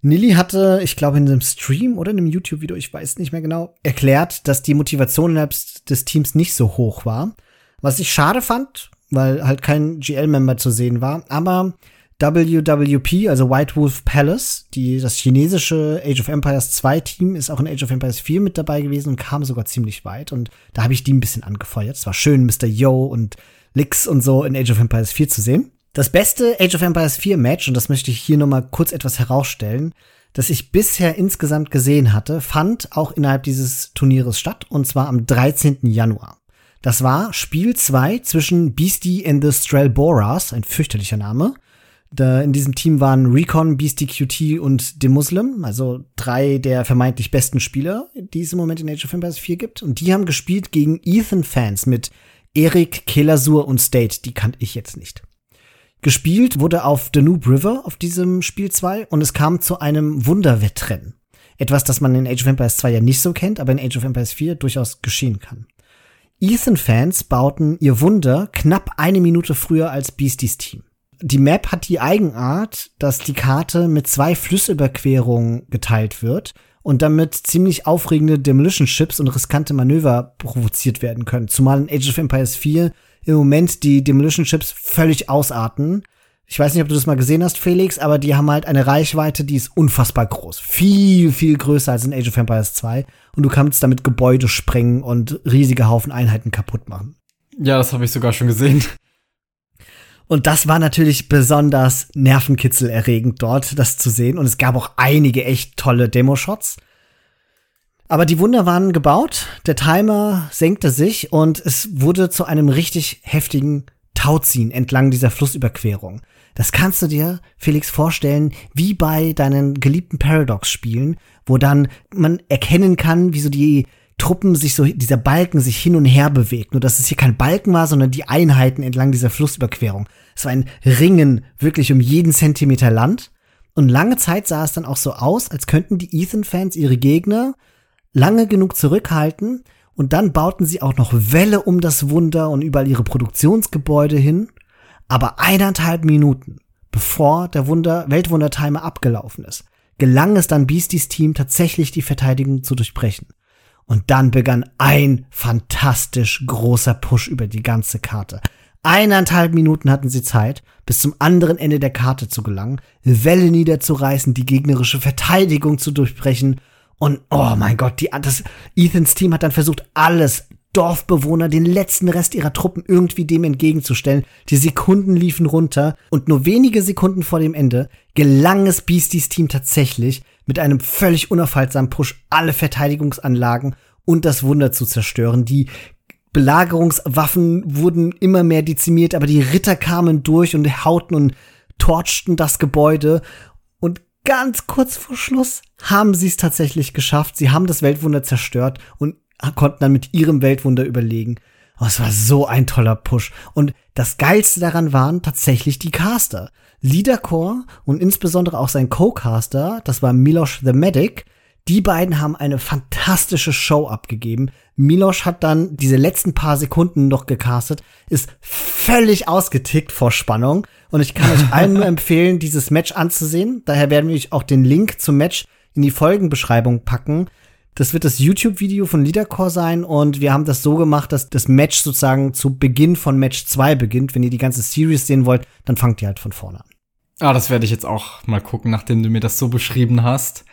Nilly hatte, ich glaube, in einem Stream oder in einem YouTube-Video, ich weiß nicht mehr genau, erklärt, dass die Motivation innerhalb des Teams nicht so hoch war. Was ich schade fand, weil halt kein GL-Member zu sehen war, aber WWP, also White Wolf Palace, die, das chinesische Age of Empires 2 Team, ist auch in Age of Empires 4 mit dabei gewesen und kam sogar ziemlich weit. Und da habe ich die ein bisschen angefeuert. Es war schön, Mr. Yo und Lix und so in Age of Empires 4 zu sehen. Das beste Age of Empires 4 Match, und das möchte ich hier nochmal kurz etwas herausstellen, das ich bisher insgesamt gesehen hatte, fand auch innerhalb dieses Turnieres statt, und zwar am 13. Januar. Das war Spiel 2 zwischen Beastie and the Strelboras, ein fürchterlicher Name. Da in diesem Team waren Recon, Beastie QT und The Muslim, also drei der vermeintlich besten Spieler, die es im Moment in Age of Empires 4 gibt. Und die haben gespielt gegen Ethan Fans mit Erik, Kelasur und State. Die kannte ich jetzt nicht. Gespielt wurde auf Danube River auf diesem Spiel 2 und es kam zu einem Wunderwettrennen. Etwas, das man in Age of Empires 2 ja nicht so kennt, aber in Age of Empires 4 durchaus geschehen kann. Ethan-Fans bauten ihr Wunder knapp eine Minute früher als Beasties Team. Die Map hat die Eigenart, dass die Karte mit zwei Flussüberquerungen geteilt wird und damit ziemlich aufregende Demolition Ships und riskante Manöver provoziert werden können. Zumal in Age of Empires 4 im Moment die Demolition Ships völlig ausarten ich weiß nicht, ob du das mal gesehen hast, Felix, aber die haben halt eine Reichweite, die ist unfassbar groß. Viel, viel größer als in Age of Empires 2. Und du kannst damit Gebäude sprengen und riesige Haufen Einheiten kaputt machen. Ja, das habe ich sogar schon gesehen. Und das war natürlich besonders nervenkitzelerregend dort, das zu sehen. Und es gab auch einige echt tolle Demo-Shots. Aber die Wunder waren gebaut, der Timer senkte sich und es wurde zu einem richtig heftigen Tauziehen entlang dieser Flussüberquerung. Das kannst du dir, Felix, vorstellen, wie bei deinen geliebten Paradox-Spielen, wo dann man erkennen kann, wie so die Truppen sich so, dieser Balken sich hin und her bewegt. Nur, dass es hier kein Balken war, sondern die Einheiten entlang dieser Flussüberquerung. Es war ein Ringen wirklich um jeden Zentimeter Land. Und lange Zeit sah es dann auch so aus, als könnten die Ethan-Fans ihre Gegner lange genug zurückhalten und dann bauten sie auch noch Wälle um das Wunder und überall ihre Produktionsgebäude hin. Aber eineinhalb Minuten, bevor der Wunder Weltwundertimer abgelaufen ist, gelang es dann Beasties Team tatsächlich die Verteidigung zu durchbrechen. Und dann begann ein fantastisch großer Push über die ganze Karte. Eineinhalb Minuten hatten sie Zeit, bis zum anderen Ende der Karte zu gelangen, Welle niederzureißen, die gegnerische Verteidigung zu durchbrechen. Und oh mein Gott, die, das, Ethans Team hat dann versucht, alles, Dorfbewohner, den letzten Rest ihrer Truppen irgendwie dem entgegenzustellen. Die Sekunden liefen runter und nur wenige Sekunden vor dem Ende gelang es Beasties Team tatsächlich, mit einem völlig unaufhaltsamen Push alle Verteidigungsanlagen und das Wunder zu zerstören. Die Belagerungswaffen wurden immer mehr dezimiert, aber die Ritter kamen durch und hauten und torchten das Gebäude. Und ganz kurz vor Schluss haben sie es tatsächlich geschafft. Sie haben das Weltwunder zerstört und konnten dann mit ihrem Weltwunder überlegen. Oh, es war so ein toller Push. Und das Geilste daran waren tatsächlich die Caster. Leadercore und insbesondere auch sein Co-Caster, das war Milosh the Medic, die beiden haben eine fantastische Show abgegeben. Milosh hat dann diese letzten paar Sekunden noch gecastet, ist völlig ausgetickt vor Spannung. Und ich kann euch allen nur empfehlen, dieses Match anzusehen. Daher werden wir auch den Link zum Match in die Folgenbeschreibung packen. Das wird das YouTube-Video von Leadercore sein und wir haben das so gemacht, dass das Match sozusagen zu Beginn von Match 2 beginnt. Wenn ihr die ganze Series sehen wollt, dann fangt ihr halt von vorne an. Ah, das werde ich jetzt auch mal gucken, nachdem du mir das so beschrieben hast.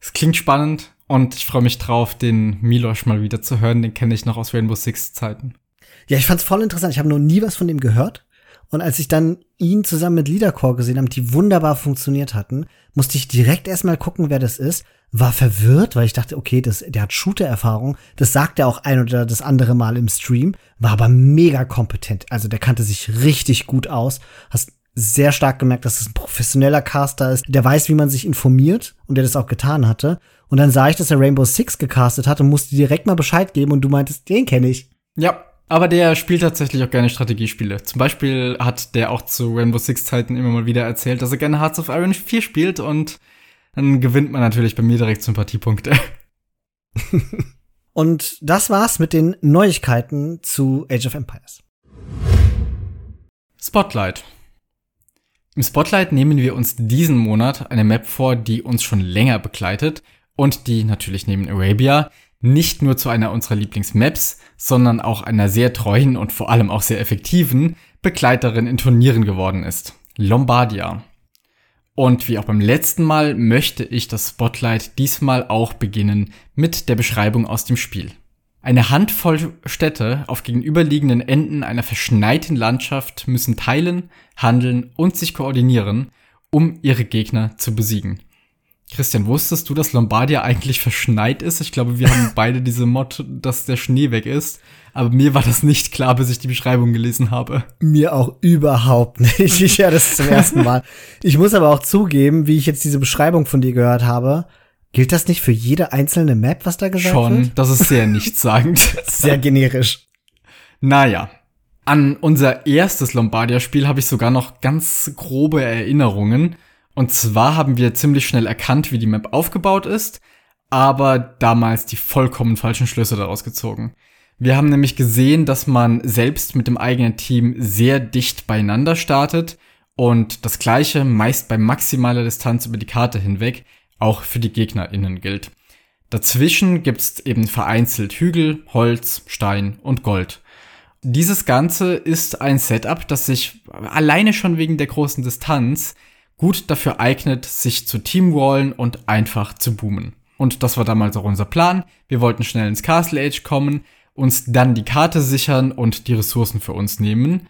Es klingt spannend und ich freue mich drauf, den Milosch mal wieder zu hören. Den kenne ich noch aus Rainbow Six Zeiten. Ja, ich fand's voll interessant. Ich habe noch nie was von dem gehört. Und als ich dann ihn zusammen mit Leadercore gesehen habe, die wunderbar funktioniert hatten, musste ich direkt erstmal gucken, wer das ist. War verwirrt, weil ich dachte, okay, das, der hat Shooter-Erfahrung. Das sagt er auch ein oder das andere Mal im Stream. War aber mega kompetent. Also der kannte sich richtig gut aus. Hast sehr stark gemerkt, dass es ein professioneller Caster ist, der weiß, wie man sich informiert und der das auch getan hatte. Und dann sah ich, dass er Rainbow Six gecastet hat und musste direkt mal Bescheid geben und du meintest, den kenne ich. Ja, aber der spielt tatsächlich auch gerne Strategiespiele. Zum Beispiel hat der auch zu Rainbow Six Zeiten immer mal wieder erzählt, dass er gerne Hearts of Iron 4 spielt und dann gewinnt man natürlich bei mir direkt Sympathiepunkte. und das war's mit den Neuigkeiten zu Age of Empires. Spotlight. Im Spotlight nehmen wir uns diesen Monat eine Map vor, die uns schon länger begleitet und die natürlich neben Arabia nicht nur zu einer unserer Lieblingsmaps, sondern auch einer sehr treuen und vor allem auch sehr effektiven Begleiterin in Turnieren geworden ist. Lombardia. Und wie auch beim letzten Mal möchte ich das Spotlight diesmal auch beginnen mit der Beschreibung aus dem Spiel. Eine Handvoll Städte auf gegenüberliegenden Enden einer verschneiten Landschaft müssen teilen, handeln und sich koordinieren, um ihre Gegner zu besiegen. Christian, wusstest du, dass Lombardia eigentlich verschneit ist? Ich glaube, wir haben beide diese Mod, dass der Schnee weg ist. Aber mir war das nicht klar, bis ich die Beschreibung gelesen habe. Mir auch überhaupt nicht. Ich höre das zum ersten Mal. Ich muss aber auch zugeben, wie ich jetzt diese Beschreibung von dir gehört habe, Gilt das nicht für jede einzelne Map, was da gesagt Schon, wird? Schon, das ist sehr nichtssagend. sehr generisch. Naja. An unser erstes Lombardia-Spiel habe ich sogar noch ganz grobe Erinnerungen. Und zwar haben wir ziemlich schnell erkannt, wie die Map aufgebaut ist, aber damals die vollkommen falschen Schlüsse daraus gezogen. Wir haben nämlich gesehen, dass man selbst mit dem eigenen Team sehr dicht beieinander startet und das gleiche meist bei maximaler Distanz über die Karte hinweg auch für die GegnerInnen gilt. Dazwischen gibt's eben vereinzelt Hügel, Holz, Stein und Gold. Dieses Ganze ist ein Setup, das sich alleine schon wegen der großen Distanz gut dafür eignet, sich zu teamwallen und einfach zu boomen. Und das war damals auch unser Plan. Wir wollten schnell ins Castle Age kommen, uns dann die Karte sichern und die Ressourcen für uns nehmen.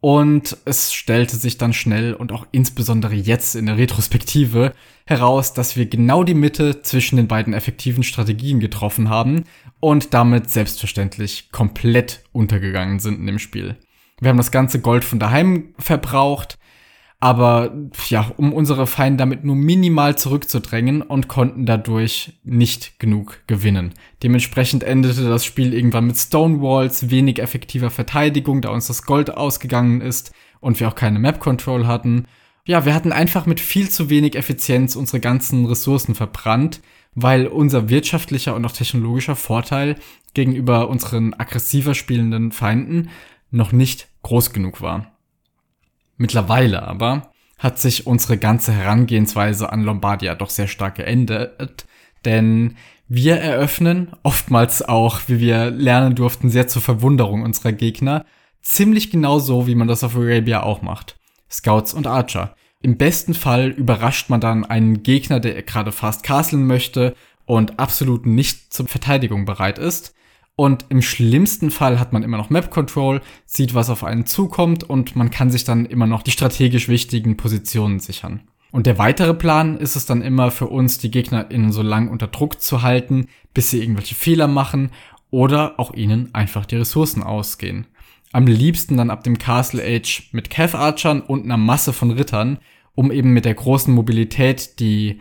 Und es stellte sich dann schnell und auch insbesondere jetzt in der Retrospektive heraus, dass wir genau die Mitte zwischen den beiden effektiven Strategien getroffen haben und damit selbstverständlich komplett untergegangen sind in dem Spiel. Wir haben das ganze Gold von daheim verbraucht, aber ja, um unsere Feinde damit nur minimal zurückzudrängen und konnten dadurch nicht genug gewinnen. Dementsprechend endete das Spiel irgendwann mit Stonewalls, wenig effektiver Verteidigung, da uns das Gold ausgegangen ist und wir auch keine Map Control hatten. Ja, wir hatten einfach mit viel zu wenig Effizienz unsere ganzen Ressourcen verbrannt, weil unser wirtschaftlicher und auch technologischer Vorteil gegenüber unseren aggressiver spielenden Feinden noch nicht groß genug war. Mittlerweile aber hat sich unsere ganze Herangehensweise an Lombardia doch sehr stark geändert, denn wir eröffnen, oftmals auch, wie wir lernen durften, sehr zur Verwunderung unserer Gegner, ziemlich genau so, wie man das auf Arabia auch macht. Scouts und Archer. Im besten Fall überrascht man dann einen Gegner, der gerade fast castlen möchte und absolut nicht zur Verteidigung bereit ist. Und im schlimmsten Fall hat man immer noch Map Control, sieht, was auf einen zukommt und man kann sich dann immer noch die strategisch wichtigen Positionen sichern. Und der weitere Plan ist es dann immer für uns, die GegnerInnen so lang unter Druck zu halten, bis sie irgendwelche Fehler machen oder auch ihnen einfach die Ressourcen ausgehen. Am liebsten dann ab dem Castle Age mit Cav Archern und einer Masse von Rittern, um eben mit der großen Mobilität die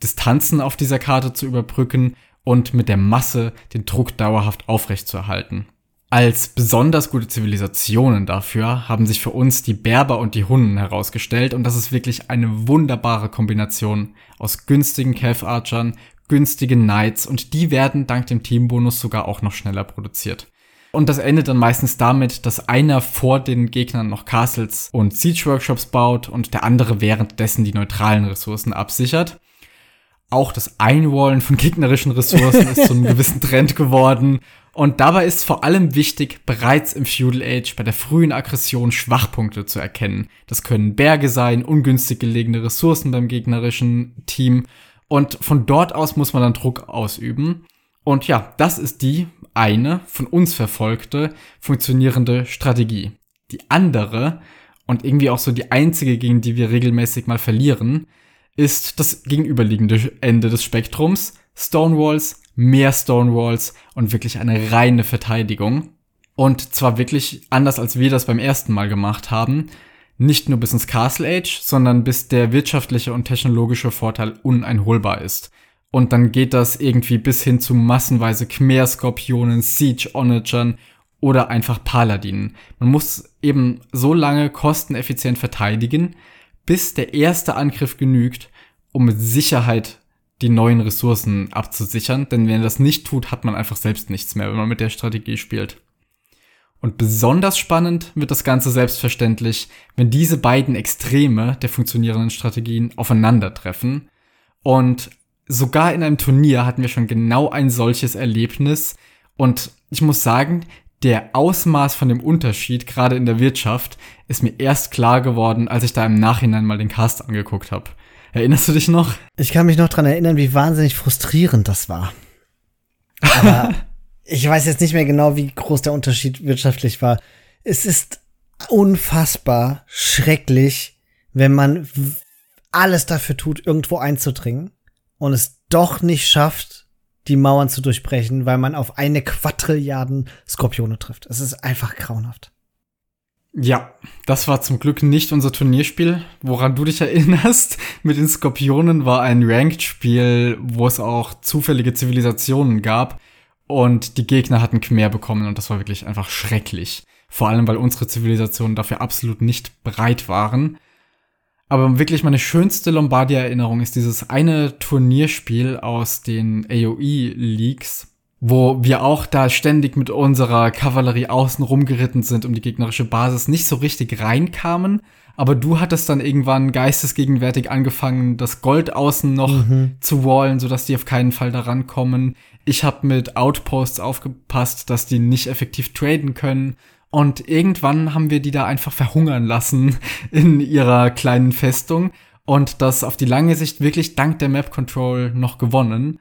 Distanzen auf dieser Karte zu überbrücken und mit der Masse den Druck dauerhaft aufrechtzuerhalten. Als besonders gute Zivilisationen dafür haben sich für uns die Berber und die Hunnen herausgestellt und das ist wirklich eine wunderbare Kombination aus günstigen Cav-Archern, günstigen Knights und die werden dank dem Teambonus sogar auch noch schneller produziert. Und das endet dann meistens damit, dass einer vor den Gegnern noch Castles und Siege Workshops baut und der andere währenddessen die neutralen Ressourcen absichert auch das Einwallen von gegnerischen Ressourcen ist zu einem gewissen Trend geworden. Und dabei ist vor allem wichtig, bereits im Feudal Age bei der frühen Aggression Schwachpunkte zu erkennen. Das können Berge sein, ungünstig gelegene Ressourcen beim gegnerischen Team. Und von dort aus muss man dann Druck ausüben. Und ja, das ist die eine von uns verfolgte funktionierende Strategie. Die andere und irgendwie auch so die einzige, gegen die wir regelmäßig mal verlieren, ist das gegenüberliegende Ende des Spektrums. Stonewalls, mehr Stonewalls und wirklich eine reine Verteidigung. Und zwar wirklich anders, als wir das beim ersten Mal gemacht haben. Nicht nur bis ins Castle Age, sondern bis der wirtschaftliche und technologische Vorteil uneinholbar ist. Und dann geht das irgendwie bis hin zu massenweise Khmer-Skorpionen, Siege-Onagern oder einfach Paladinen. Man muss eben so lange kosteneffizient verteidigen, bis der erste Angriff genügt, um mit Sicherheit die neuen Ressourcen abzusichern. Denn wenn er das nicht tut, hat man einfach selbst nichts mehr, wenn man mit der Strategie spielt. Und besonders spannend wird das Ganze selbstverständlich, wenn diese beiden Extreme der funktionierenden Strategien aufeinandertreffen. Und sogar in einem Turnier hatten wir schon genau ein solches Erlebnis. Und ich muss sagen, der Ausmaß von dem Unterschied, gerade in der Wirtschaft, ist mir erst klar geworden, als ich da im Nachhinein mal den Cast angeguckt habe. Erinnerst du dich noch? Ich kann mich noch dran erinnern, wie wahnsinnig frustrierend das war. Aber ich weiß jetzt nicht mehr genau, wie groß der Unterschied wirtschaftlich war. Es ist unfassbar schrecklich, wenn man alles dafür tut, irgendwo einzudringen und es doch nicht schafft, die Mauern zu durchbrechen, weil man auf eine Quadrilliarden Skorpione trifft. Es ist einfach grauenhaft. Ja, das war zum Glück nicht unser Turnierspiel. Woran du dich erinnerst, mit den Skorpionen war ein Ranked-Spiel, wo es auch zufällige Zivilisationen gab und die Gegner hatten Khmer bekommen und das war wirklich einfach schrecklich. Vor allem, weil unsere Zivilisationen dafür absolut nicht bereit waren. Aber wirklich meine schönste Lombardia-Erinnerung ist dieses eine Turnierspiel aus den AOE-Leagues, wo wir auch da ständig mit unserer Kavallerie außen rumgeritten sind, um die gegnerische Basis nicht so richtig reinkamen. Aber du hattest dann irgendwann geistesgegenwärtig angefangen, das Gold außen noch mhm. zu wallen, sodass die auf keinen Fall da rankommen. Ich habe mit Outposts aufgepasst, dass die nicht effektiv traden können. Und irgendwann haben wir die da einfach verhungern lassen in ihrer kleinen Festung und das auf die lange Sicht wirklich dank der Map Control noch gewonnen.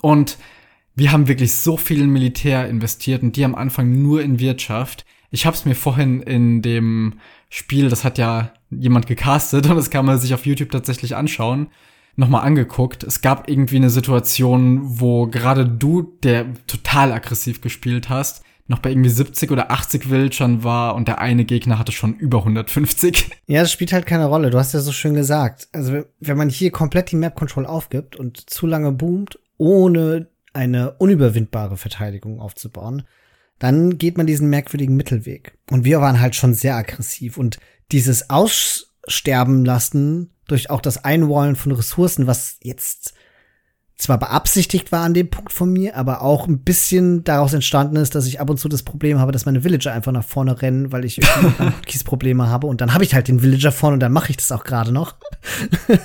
Und wir haben wirklich so viel in Militär investiert und die am Anfang nur in Wirtschaft. Ich habe es mir vorhin in dem Spiel, das hat ja jemand gecastet und das kann man sich auf YouTube tatsächlich anschauen, nochmal angeguckt. Es gab irgendwie eine Situation, wo gerade du, der total aggressiv gespielt hast, noch bei irgendwie 70 oder 80 Villagern war und der eine Gegner hatte schon über 150. Ja, das spielt halt keine Rolle. Du hast ja so schön gesagt. Also, wenn man hier komplett die Map Control aufgibt und zu lange boomt, ohne eine unüberwindbare Verteidigung aufzubauen, dann geht man diesen merkwürdigen Mittelweg. Und wir waren halt schon sehr aggressiv und dieses Aussterben lassen durch auch das Einwallen von Ressourcen, was jetzt zwar beabsichtigt war an dem Punkt von mir, aber auch ein bisschen daraus entstanden ist, dass ich ab und zu das Problem habe, dass meine Villager einfach nach vorne rennen, weil ich Kies-Probleme habe und dann habe ich halt den Villager vorne und dann mache ich das auch gerade noch.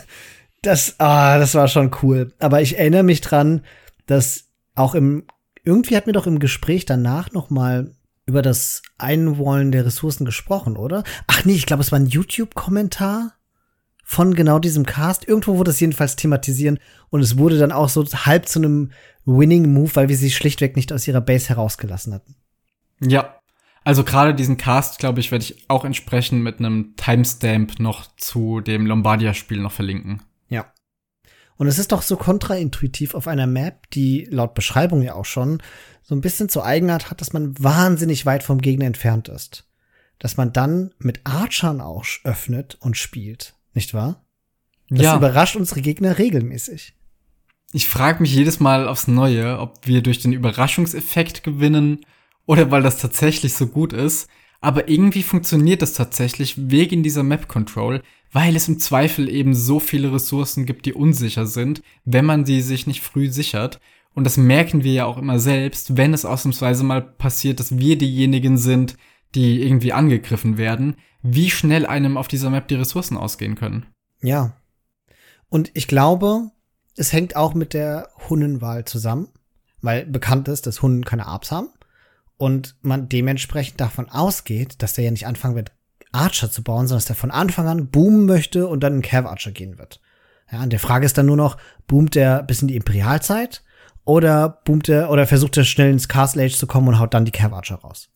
das, ah, das war schon cool. Aber ich erinnere mich dran, dass auch im irgendwie hat mir doch im Gespräch danach noch mal über das Einwollen der Ressourcen gesprochen, oder? Ach nee, ich glaube, es war ein YouTube-Kommentar von genau diesem Cast. Irgendwo wurde es jedenfalls thematisieren und es wurde dann auch so halb zu einem Winning Move, weil wir sie schlichtweg nicht aus ihrer Base herausgelassen hatten. Ja. Also gerade diesen Cast, glaube ich, werde ich auch entsprechend mit einem Timestamp noch zu dem Lombardia-Spiel noch verlinken. Ja. Und es ist doch so kontraintuitiv auf einer Map, die laut Beschreibung ja auch schon so ein bisschen zur Eigenart hat, dass man wahnsinnig weit vom Gegner entfernt ist. Dass man dann mit Archern auch öffnet und spielt. Nicht wahr? Das ja. überrascht unsere Gegner regelmäßig. Ich frage mich jedes Mal aufs Neue, ob wir durch den Überraschungseffekt gewinnen oder weil das tatsächlich so gut ist. Aber irgendwie funktioniert das tatsächlich wegen dieser Map Control, weil es im Zweifel eben so viele Ressourcen gibt, die unsicher sind, wenn man sie sich nicht früh sichert. Und das merken wir ja auch immer selbst, wenn es ausnahmsweise mal passiert, dass wir diejenigen sind, die irgendwie angegriffen werden, wie schnell einem auf dieser Map die Ressourcen ausgehen können. Ja. Und ich glaube, es hängt auch mit der Hunnenwahl zusammen, weil bekannt ist, dass Hunden keine Arps haben und man dementsprechend davon ausgeht, dass der ja nicht anfangen wird, Archer zu bauen, sondern dass der von Anfang an boomen möchte und dann in Cav Archer gehen wird. Ja, und die Frage ist dann nur noch, boomt der bis in die Imperialzeit oder boomt er oder versucht er schnell ins Castle Age zu kommen und haut dann die Cav Archer raus?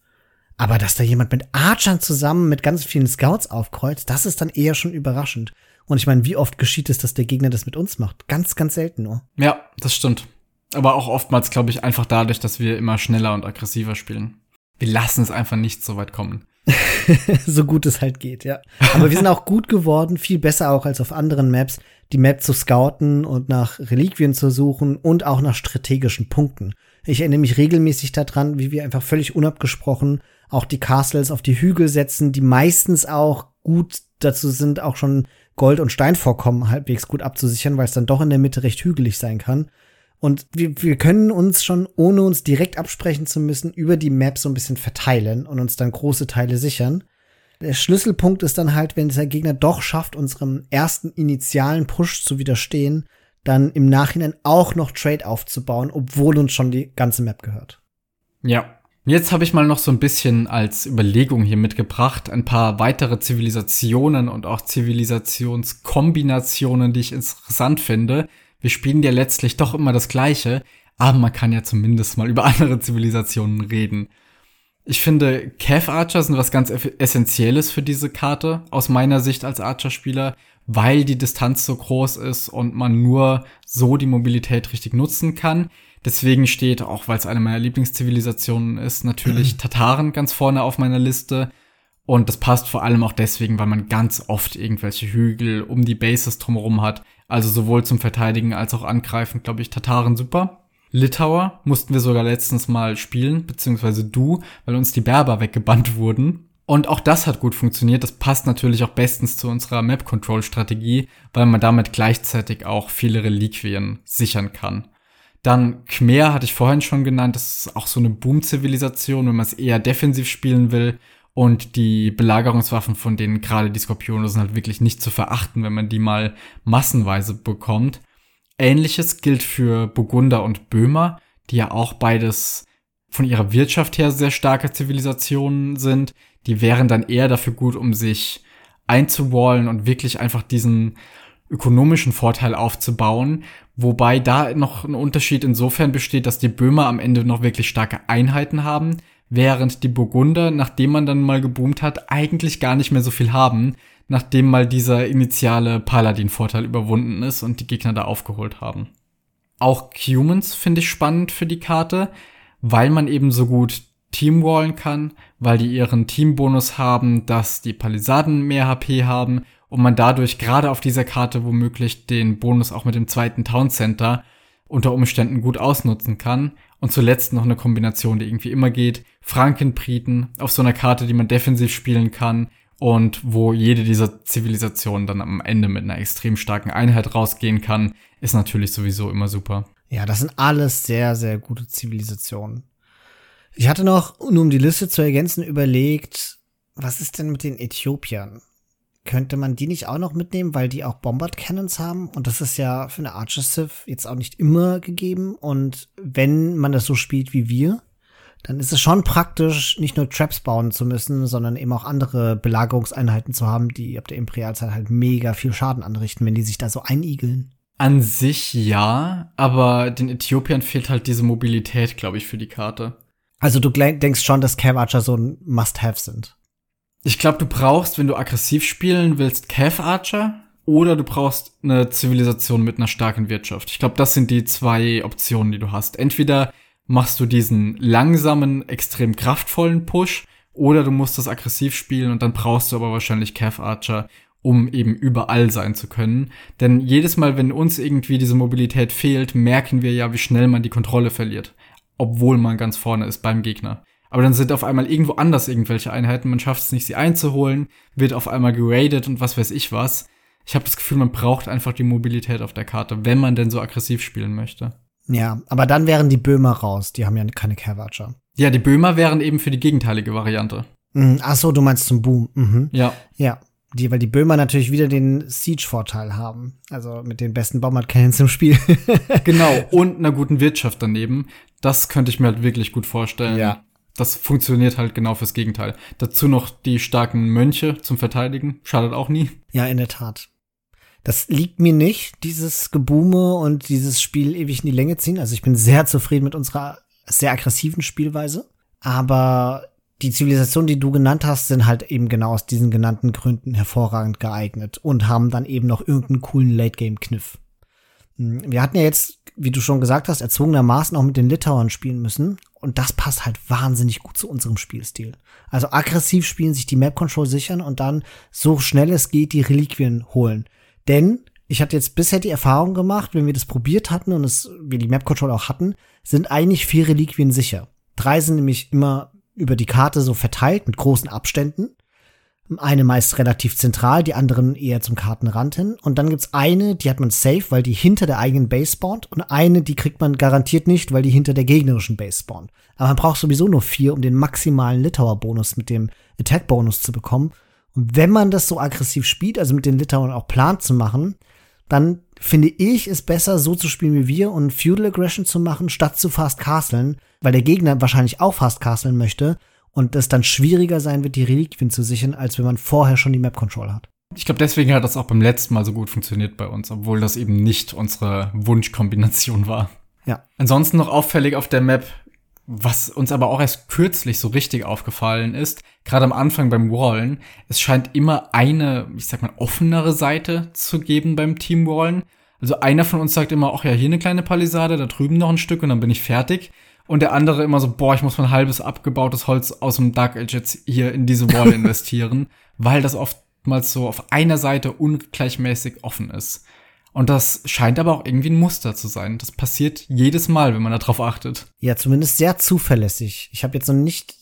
Aber dass da jemand mit Archern zusammen mit ganz vielen Scouts aufkreuzt, das ist dann eher schon überraschend. Und ich meine, wie oft geschieht es, dass der Gegner das mit uns macht? Ganz, ganz selten nur. Ja, das stimmt. Aber auch oftmals, glaube ich, einfach dadurch, dass wir immer schneller und aggressiver spielen. Wir lassen es einfach nicht so weit kommen. so gut es halt geht, ja. Aber wir sind auch gut geworden, viel besser auch als auf anderen Maps, die Map zu scouten und nach Reliquien zu suchen und auch nach strategischen Punkten. Ich erinnere mich regelmäßig daran, wie wir einfach völlig unabgesprochen auch die Castles auf die Hügel setzen, die meistens auch gut dazu sind, auch schon Gold- und Steinvorkommen halbwegs gut abzusichern, weil es dann doch in der Mitte recht hügelig sein kann. Und wir, wir können uns schon, ohne uns direkt absprechen zu müssen, über die Map so ein bisschen verteilen und uns dann große Teile sichern. Der Schlüsselpunkt ist dann halt, wenn der Gegner doch schafft, unserem ersten initialen Push zu widerstehen, dann im Nachhinein auch noch Trade aufzubauen, obwohl uns schon die ganze Map gehört. Ja, Jetzt habe ich mal noch so ein bisschen als Überlegung hier mitgebracht, ein paar weitere Zivilisationen und auch Zivilisationskombinationen, die ich interessant finde. Wir spielen ja letztlich doch immer das Gleiche, aber man kann ja zumindest mal über andere Zivilisationen reden. Ich finde, Cav Archer sind was ganz Essentielles für diese Karte, aus meiner Sicht als Archer-Spieler, weil die Distanz so groß ist und man nur so die Mobilität richtig nutzen kann. Deswegen steht, auch weil es eine meiner Lieblingszivilisationen ist, natürlich Tataren ganz vorne auf meiner Liste. Und das passt vor allem auch deswegen, weil man ganz oft irgendwelche Hügel um die Bases drumherum hat. Also sowohl zum Verteidigen als auch angreifen, glaube ich, Tataren super. Litauer mussten wir sogar letztens mal spielen, beziehungsweise du, weil uns die Berber weggebannt wurden. Und auch das hat gut funktioniert. Das passt natürlich auch bestens zu unserer Map-Control-Strategie, weil man damit gleichzeitig auch viele Reliquien sichern kann. Dann Khmer hatte ich vorhin schon genannt, das ist auch so eine Boom-Zivilisation, wenn man es eher defensiv spielen will. Und die Belagerungswaffen von denen, gerade die Skorpione, sind halt wirklich nicht zu verachten, wenn man die mal massenweise bekommt. Ähnliches gilt für Burgunder und Böhmer, die ja auch beides von ihrer Wirtschaft her sehr starke Zivilisationen sind. Die wären dann eher dafür gut, um sich einzuwallen und wirklich einfach diesen ökonomischen Vorteil aufzubauen, wobei da noch ein Unterschied insofern besteht, dass die Böhmer am Ende noch wirklich starke Einheiten haben, während die Burgunder, nachdem man dann mal geboomt hat, eigentlich gar nicht mehr so viel haben, nachdem mal dieser initiale Paladin-Vorteil überwunden ist und die Gegner da aufgeholt haben. Auch Humans finde ich spannend für die Karte, weil man eben so gut teamwallen kann, weil die ihren Teambonus haben, dass die Palisaden mehr HP haben und man dadurch gerade auf dieser Karte womöglich den Bonus auch mit dem zweiten Town Center unter Umständen gut ausnutzen kann. Und zuletzt noch eine Kombination, die irgendwie immer geht. Frankenbriten auf so einer Karte, die man defensiv spielen kann und wo jede dieser Zivilisationen dann am Ende mit einer extrem starken Einheit rausgehen kann, ist natürlich sowieso immer super. Ja, das sind alles sehr, sehr gute Zivilisationen. Ich hatte noch, nur um die Liste zu ergänzen, überlegt, was ist denn mit den Äthiopiern? könnte man die nicht auch noch mitnehmen, weil die auch Bombard Cannons haben? Und das ist ja für eine Archer Civ jetzt auch nicht immer gegeben. Und wenn man das so spielt wie wir, dann ist es schon praktisch, nicht nur Traps bauen zu müssen, sondern eben auch andere Belagerungseinheiten zu haben, die ab der Imperialzeit halt mega viel Schaden anrichten, wenn die sich da so einigeln. An sich ja, aber den Äthiopiern fehlt halt diese Mobilität, glaube ich, für die Karte. Also du denkst schon, dass Cav Archer so ein Must-Have sind. Ich glaube, du brauchst, wenn du aggressiv spielen willst, Cav Archer oder du brauchst eine Zivilisation mit einer starken Wirtschaft. Ich glaube, das sind die zwei Optionen, die du hast. Entweder machst du diesen langsamen, extrem kraftvollen Push oder du musst das aggressiv spielen und dann brauchst du aber wahrscheinlich Cav Archer, um eben überall sein zu können. Denn jedes Mal, wenn uns irgendwie diese Mobilität fehlt, merken wir ja, wie schnell man die Kontrolle verliert. Obwohl man ganz vorne ist beim Gegner. Aber dann sind auf einmal irgendwo anders irgendwelche Einheiten, man schafft es nicht, sie einzuholen, wird auf einmal geradet und was weiß ich was. Ich habe das Gefühl, man braucht einfach die Mobilität auf der Karte, wenn man denn so aggressiv spielen möchte. Ja, aber dann wären die Böhmer raus, die haben ja keine Carvager. Ja, die Böhmer wären eben für die gegenteilige Variante. Mhm, ach so, du meinst zum Boom. Mhm. Ja. Ja, die, weil die Böhmer natürlich wieder den Siege-Vorteil haben. Also mit den besten Bombard Cannons im Spiel. genau, und einer guten Wirtschaft daneben. Das könnte ich mir halt wirklich gut vorstellen. Ja das funktioniert halt genau fürs Gegenteil. Dazu noch die starken Mönche zum Verteidigen. Schadet auch nie. Ja, in der Tat. Das liegt mir nicht, dieses Gebume und dieses Spiel ewig in die Länge ziehen. Also ich bin sehr zufrieden mit unserer sehr aggressiven Spielweise. Aber die Zivilisationen, die du genannt hast, sind halt eben genau aus diesen genannten Gründen hervorragend geeignet und haben dann eben noch irgendeinen coolen Late-Game-Kniff. Hm, wir hatten ja jetzt, wie du schon gesagt hast, erzwungenermaßen auch mit den Litauern spielen müssen. Und das passt halt wahnsinnig gut zu unserem Spielstil. Also aggressiv spielen, sich die Map Control sichern und dann so schnell es geht die Reliquien holen. Denn ich hatte jetzt bisher die Erfahrung gemacht, wenn wir das probiert hatten und es, wir die Map Control auch hatten, sind eigentlich vier Reliquien sicher. Drei sind nämlich immer über die Karte so verteilt mit großen Abständen. Eine meist relativ zentral, die anderen eher zum Kartenrand hin. Und dann gibt's eine, die hat man safe, weil die hinter der eigenen Base spawnt. Und eine, die kriegt man garantiert nicht, weil die hinter der gegnerischen Base spawnt. Aber man braucht sowieso nur vier, um den maximalen Litauer-Bonus mit dem Attack-Bonus zu bekommen. Und wenn man das so aggressiv spielt, also mit den Litauern auch plant zu machen, dann finde ich es besser, so zu spielen wie wir und Feudal Aggression zu machen, statt zu Fast Castlen, weil der Gegner wahrscheinlich auch Fast Castlen möchte und es dann schwieriger sein wird, die Reliquien zu sichern, als wenn man vorher schon die Map Control hat. Ich glaube, deswegen hat das auch beim letzten Mal so gut funktioniert bei uns, obwohl das eben nicht unsere Wunschkombination war. Ja. Ansonsten noch auffällig auf der Map, was uns aber auch erst kürzlich so richtig aufgefallen ist, gerade am Anfang beim Wallen, es scheint immer eine, ich sag mal, offenere Seite zu geben beim Team Wallen. Also einer von uns sagt immer, ach ja, hier eine kleine Palisade, da drüben noch ein Stück und dann bin ich fertig und der andere immer so, boah, ich muss mein halbes abgebautes Holz aus dem Dark Age jetzt hier in diese Wall investieren, weil das oftmals so auf einer Seite ungleichmäßig offen ist. Und das scheint aber auch irgendwie ein Muster zu sein. Das passiert jedes Mal, wenn man darauf achtet. Ja, zumindest sehr zuverlässig. Ich habe jetzt noch nicht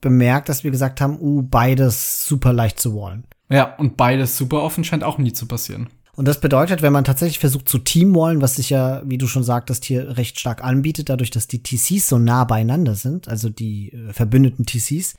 bemerkt, dass wir gesagt haben, uh, beides super leicht zu wallen. Ja, und beides super offen scheint auch nie zu passieren. Und das bedeutet, wenn man tatsächlich versucht zu teamwallen, was sich ja, wie du schon sagtest, hier recht stark anbietet, dadurch, dass die TCs so nah beieinander sind, also die äh, verbündeten TCs,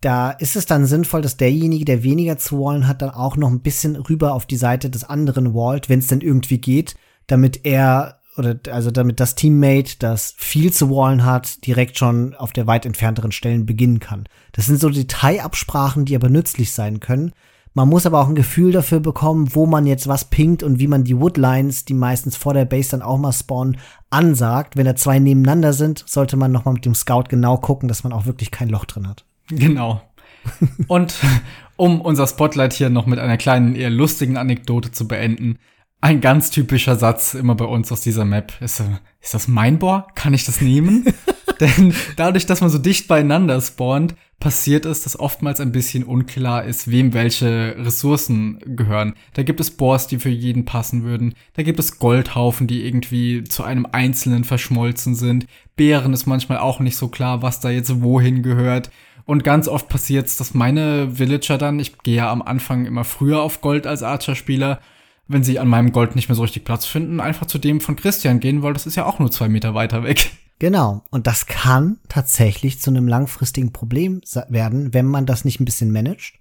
da ist es dann sinnvoll, dass derjenige, der weniger zu wallen hat, dann auch noch ein bisschen rüber auf die Seite des anderen wallt, wenn es denn irgendwie geht, damit er oder also damit das Teammate, das viel zu wallen hat, direkt schon auf der weit entfernteren Stellen beginnen kann. Das sind so Detailabsprachen, die aber nützlich sein können. Man muss aber auch ein Gefühl dafür bekommen, wo man jetzt was pinkt und wie man die Woodlines, die meistens vor der Base dann auch mal spawnen, ansagt. Wenn da zwei nebeneinander sind, sollte man noch mal mit dem Scout genau gucken, dass man auch wirklich kein Loch drin hat. Genau. Und um unser Spotlight hier noch mit einer kleinen, eher lustigen Anekdote zu beenden. Ein ganz typischer Satz immer bei uns aus dieser Map ist, äh, ist das mein Bohr? Kann ich das nehmen? Denn dadurch, dass man so dicht beieinander spawnt, passiert es, dass oftmals ein bisschen unklar ist, wem welche Ressourcen gehören. Da gibt es Boars, die für jeden passen würden. Da gibt es Goldhaufen, die irgendwie zu einem einzelnen verschmolzen sind. Bären ist manchmal auch nicht so klar, was da jetzt wohin gehört. Und ganz oft passiert es, dass meine Villager dann, ich gehe ja am Anfang immer früher auf Gold als Archer-Spieler, wenn sie an meinem Gold nicht mehr so richtig Platz finden, einfach zu dem von Christian gehen, weil das ist ja auch nur zwei Meter weiter weg. Genau. Und das kann tatsächlich zu einem langfristigen Problem werden, wenn man das nicht ein bisschen managt.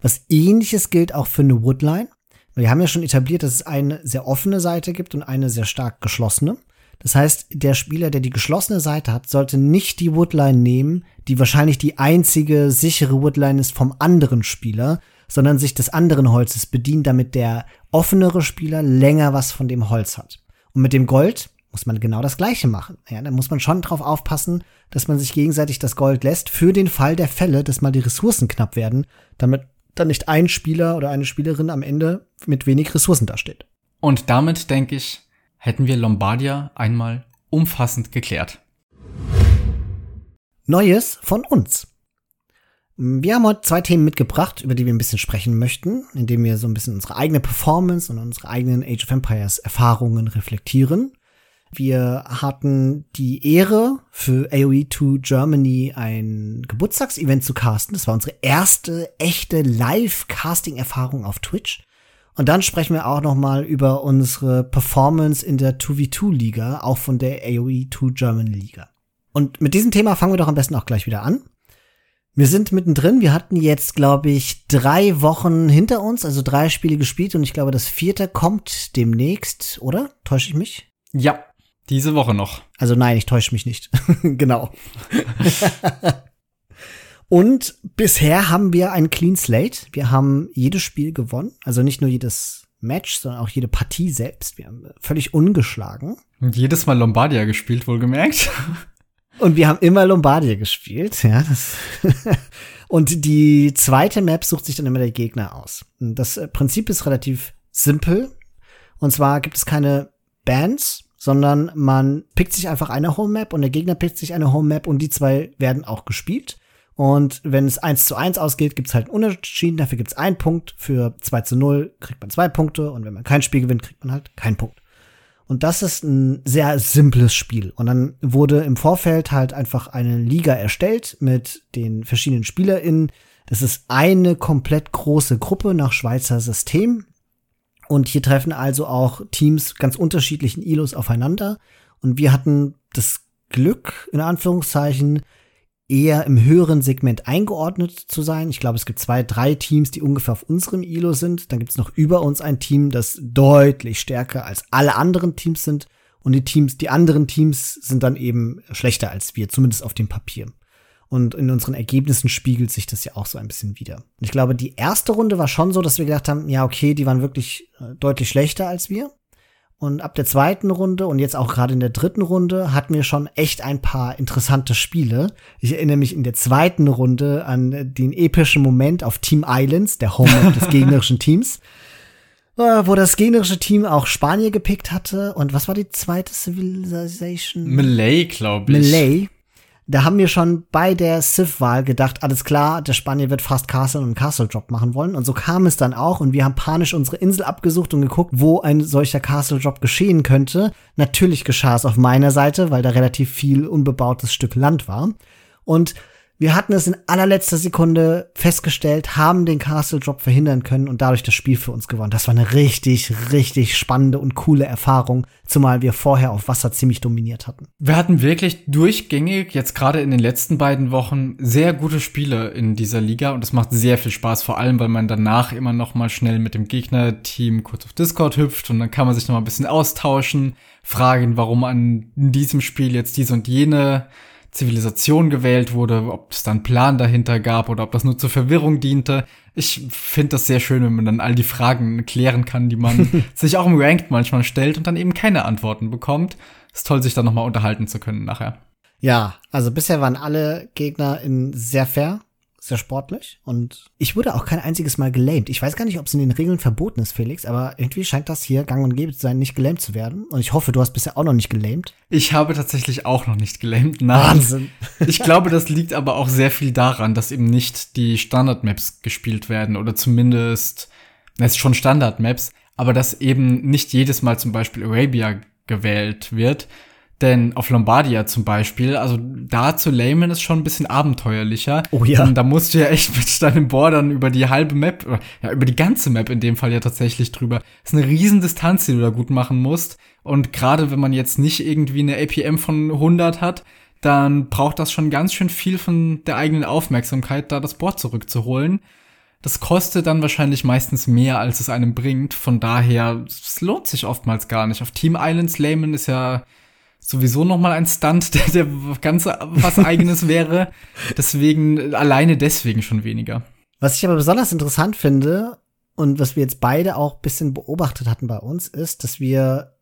Was ähnliches gilt auch für eine Woodline. Wir haben ja schon etabliert, dass es eine sehr offene Seite gibt und eine sehr stark geschlossene. Das heißt, der Spieler, der die geschlossene Seite hat, sollte nicht die Woodline nehmen, die wahrscheinlich die einzige sichere Woodline ist vom anderen Spieler, sondern sich des anderen Holzes bedienen, damit der offenere Spieler länger was von dem Holz hat. Und mit dem Gold muss man genau das Gleiche machen. Ja, da muss man schon drauf aufpassen, dass man sich gegenseitig das Gold lässt für den Fall der Fälle, dass mal die Ressourcen knapp werden, damit dann nicht ein Spieler oder eine Spielerin am Ende mit wenig Ressourcen dasteht. Und damit, denke ich, hätten wir Lombardia einmal umfassend geklärt. Neues von uns. Wir haben heute zwei Themen mitgebracht, über die wir ein bisschen sprechen möchten, indem wir so ein bisschen unsere eigene Performance und unsere eigenen Age of Empires Erfahrungen reflektieren. Wir hatten die Ehre, für AOE2 Germany ein Geburtstagsevent zu casten. Das war unsere erste echte Live-Casting-Erfahrung auf Twitch. Und dann sprechen wir auch noch mal über unsere Performance in der 2v2-Liga, auch von der AOE2 German Liga. Und mit diesem Thema fangen wir doch am besten auch gleich wieder an. Wir sind mittendrin. Wir hatten jetzt, glaube ich, drei Wochen hinter uns, also drei Spiele gespielt und ich glaube, das vierte kommt demnächst, oder? Täusche ich mich? Ja, diese Woche noch. Also nein, ich täusche mich nicht. genau. Und bisher haben wir ein Clean Slate. Wir haben jedes Spiel gewonnen. Also nicht nur jedes Match, sondern auch jede Partie selbst. Wir haben völlig ungeschlagen. Und jedes Mal Lombardia gespielt, wohlgemerkt. Und wir haben immer Lombardia gespielt, ja. Das und die zweite Map sucht sich dann immer der Gegner aus. Das Prinzip ist relativ simpel. Und zwar gibt es keine Bands, sondern man pickt sich einfach eine Home Map und der Gegner pickt sich eine Home Map und die zwei werden auch gespielt. Und wenn es eins zu eins ausgeht, gibt's halt einen Unentschieden. Dafür gibt's einen Punkt. Für 2 zu 0 kriegt man zwei Punkte. Und wenn man kein Spiel gewinnt, kriegt man halt keinen Punkt. Und das ist ein sehr simples Spiel. Und dann wurde im Vorfeld halt einfach eine Liga erstellt mit den verschiedenen SpielerInnen. Das ist eine komplett große Gruppe nach Schweizer System. Und hier treffen also auch Teams ganz unterschiedlichen ILOs aufeinander. Und wir hatten das Glück, in Anführungszeichen, eher im höheren Segment eingeordnet zu sein. Ich glaube, es gibt zwei, drei Teams, die ungefähr auf unserem ILO sind. Dann gibt es noch über uns ein Team, das deutlich stärker als alle anderen Teams sind. Und die Teams, die anderen Teams sind dann eben schlechter als wir, zumindest auf dem Papier. Und in unseren Ergebnissen spiegelt sich das ja auch so ein bisschen wieder. Und ich glaube, die erste Runde war schon so, dass wir gedacht haben, ja, okay, die waren wirklich äh, deutlich schlechter als wir. Und ab der zweiten Runde und jetzt auch gerade in der dritten Runde hatten wir schon echt ein paar interessante Spiele. Ich erinnere mich in der zweiten Runde an den epischen Moment auf Team Islands, der Home des gegnerischen Teams, äh, wo das gegnerische Team auch Spanier gepickt hatte. Und was war die zweite Civilization? Malay, glaube ich. Malay, da haben wir schon bei der Civ-Wahl gedacht, alles klar, der Spanier wird fast Castle und Castle Drop machen wollen. Und so kam es dann auch. Und wir haben panisch unsere Insel abgesucht und geguckt, wo ein solcher Castle Drop geschehen könnte. Natürlich geschah es auf meiner Seite, weil da relativ viel unbebautes Stück Land war. Und wir hatten es in allerletzter Sekunde festgestellt, haben den Castle Drop verhindern können und dadurch das Spiel für uns gewonnen. Das war eine richtig, richtig spannende und coole Erfahrung, zumal wir vorher auf Wasser ziemlich dominiert hatten. Wir hatten wirklich durchgängig, jetzt gerade in den letzten beiden Wochen, sehr gute Spiele in dieser Liga und es macht sehr viel Spaß, vor allem, weil man danach immer noch mal schnell mit dem Gegnerteam kurz auf Discord hüpft und dann kann man sich noch mal ein bisschen austauschen, fragen, warum an diesem Spiel jetzt diese und jene Zivilisation gewählt wurde, ob es da einen Plan dahinter gab oder ob das nur zur Verwirrung diente. Ich finde das sehr schön, wenn man dann all die Fragen klären kann, die man sich auch im Ranked manchmal stellt und dann eben keine Antworten bekommt. Ist toll, sich dann nochmal unterhalten zu können nachher. Ja, also bisher waren alle Gegner in sehr fair sehr sportlich und ich wurde auch kein einziges Mal gelähmt. Ich weiß gar nicht, ob es in den Regeln verboten ist, Felix, aber irgendwie scheint das hier gang und gäbe zu sein, nicht gelähmt zu werden. Und ich hoffe, du hast bisher auch noch nicht gelähmt. Ich habe tatsächlich auch noch nicht gelähmt. Nein. Wahnsinn. Ich glaube, das liegt aber auch sehr viel daran, dass eben nicht die Standard-Maps gespielt werden oder zumindest, es ist schon Standard-Maps, aber dass eben nicht jedes Mal zum Beispiel Arabia gewählt wird, denn auf Lombardia zum Beispiel, also da zu lamen ist schon ein bisschen abenteuerlicher. Oh ja. Und da musst du ja echt mit deinem Bordern über die halbe Map, ja, über die ganze Map in dem Fall ja tatsächlich drüber. Das ist eine riesen Distanz, die du da gut machen musst. Und gerade wenn man jetzt nicht irgendwie eine APM von 100 hat, dann braucht das schon ganz schön viel von der eigenen Aufmerksamkeit, da das Board zurückzuholen. Das kostet dann wahrscheinlich meistens mehr, als es einem bringt. Von daher, es lohnt sich oftmals gar nicht. Auf Team Islands Layman ist ja sowieso noch mal ein Stunt, der, der ganz was eigenes wäre. Deswegen, alleine deswegen schon weniger. Was ich aber besonders interessant finde und was wir jetzt beide auch bisschen beobachtet hatten bei uns, ist, dass wir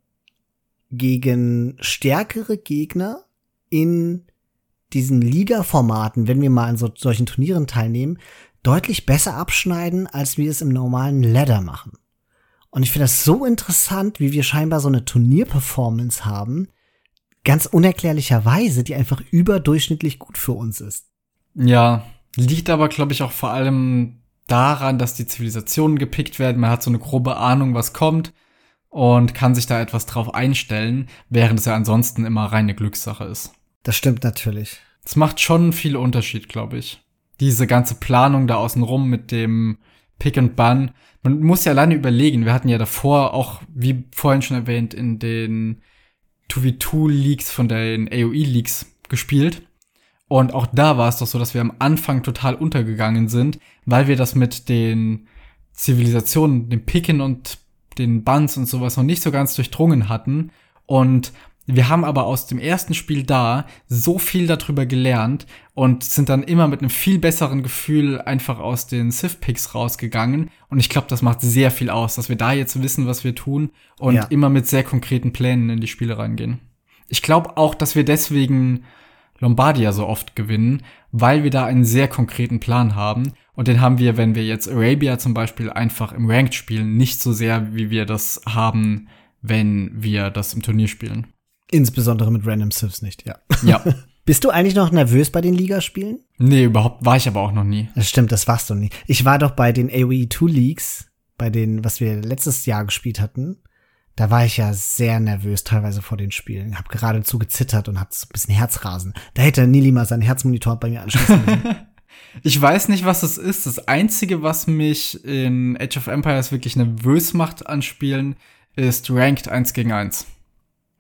gegen stärkere Gegner in diesen Liga-Formaten, wenn wir mal an so, solchen Turnieren teilnehmen, deutlich besser abschneiden, als wir es im normalen Ladder machen. Und ich finde das so interessant, wie wir scheinbar so eine Turnierperformance haben, ganz unerklärlicherweise, die einfach überdurchschnittlich gut für uns ist. Ja, liegt aber, glaube ich, auch vor allem daran, dass die Zivilisationen gepickt werden. Man hat so eine grobe Ahnung, was kommt und kann sich da etwas drauf einstellen, während es ja ansonsten immer reine Glückssache ist. Das stimmt natürlich. Es macht schon viel Unterschied, glaube ich. Diese ganze Planung da außenrum mit dem Pick and Bun. Man muss ja alleine überlegen, wir hatten ja davor auch, wie vorhin schon erwähnt, in den 2v2-Leaks von den AOE-Leaks gespielt. Und auch da war es doch so, dass wir am Anfang total untergegangen sind, weil wir das mit den Zivilisationen, dem Picken und den Buns und sowas noch nicht so ganz durchdrungen hatten. Und wir haben aber aus dem ersten Spiel da so viel darüber gelernt und sind dann immer mit einem viel besseren Gefühl einfach aus den Civ-Picks rausgegangen. Und ich glaube, das macht sehr viel aus, dass wir da jetzt wissen, was wir tun und ja. immer mit sehr konkreten Plänen in die Spiele reingehen. Ich glaube auch, dass wir deswegen Lombardia so oft gewinnen, weil wir da einen sehr konkreten Plan haben. Und den haben wir, wenn wir jetzt Arabia zum Beispiel einfach im Ranked spielen, nicht so sehr, wie wir das haben, wenn wir das im Turnier spielen. Insbesondere mit Random Civs nicht, ja. Ja. Bist du eigentlich noch nervös bei den Ligaspielen? Nee, überhaupt war ich aber auch noch nie. Das stimmt, das warst du nie. Ich war doch bei den AOE 2 Leagues, bei denen, was wir letztes Jahr gespielt hatten. Da war ich ja sehr nervös teilweise vor den Spielen. Hab geradezu gezittert und hatte so ein bisschen Herzrasen. Da hätte Nili mal seinen Herzmonitor bei mir anschließen müssen. ich weiß nicht, was es ist. Das Einzige, was mich in Age of Empires wirklich nervös macht an Spielen, ist Ranked 1 gegen 1.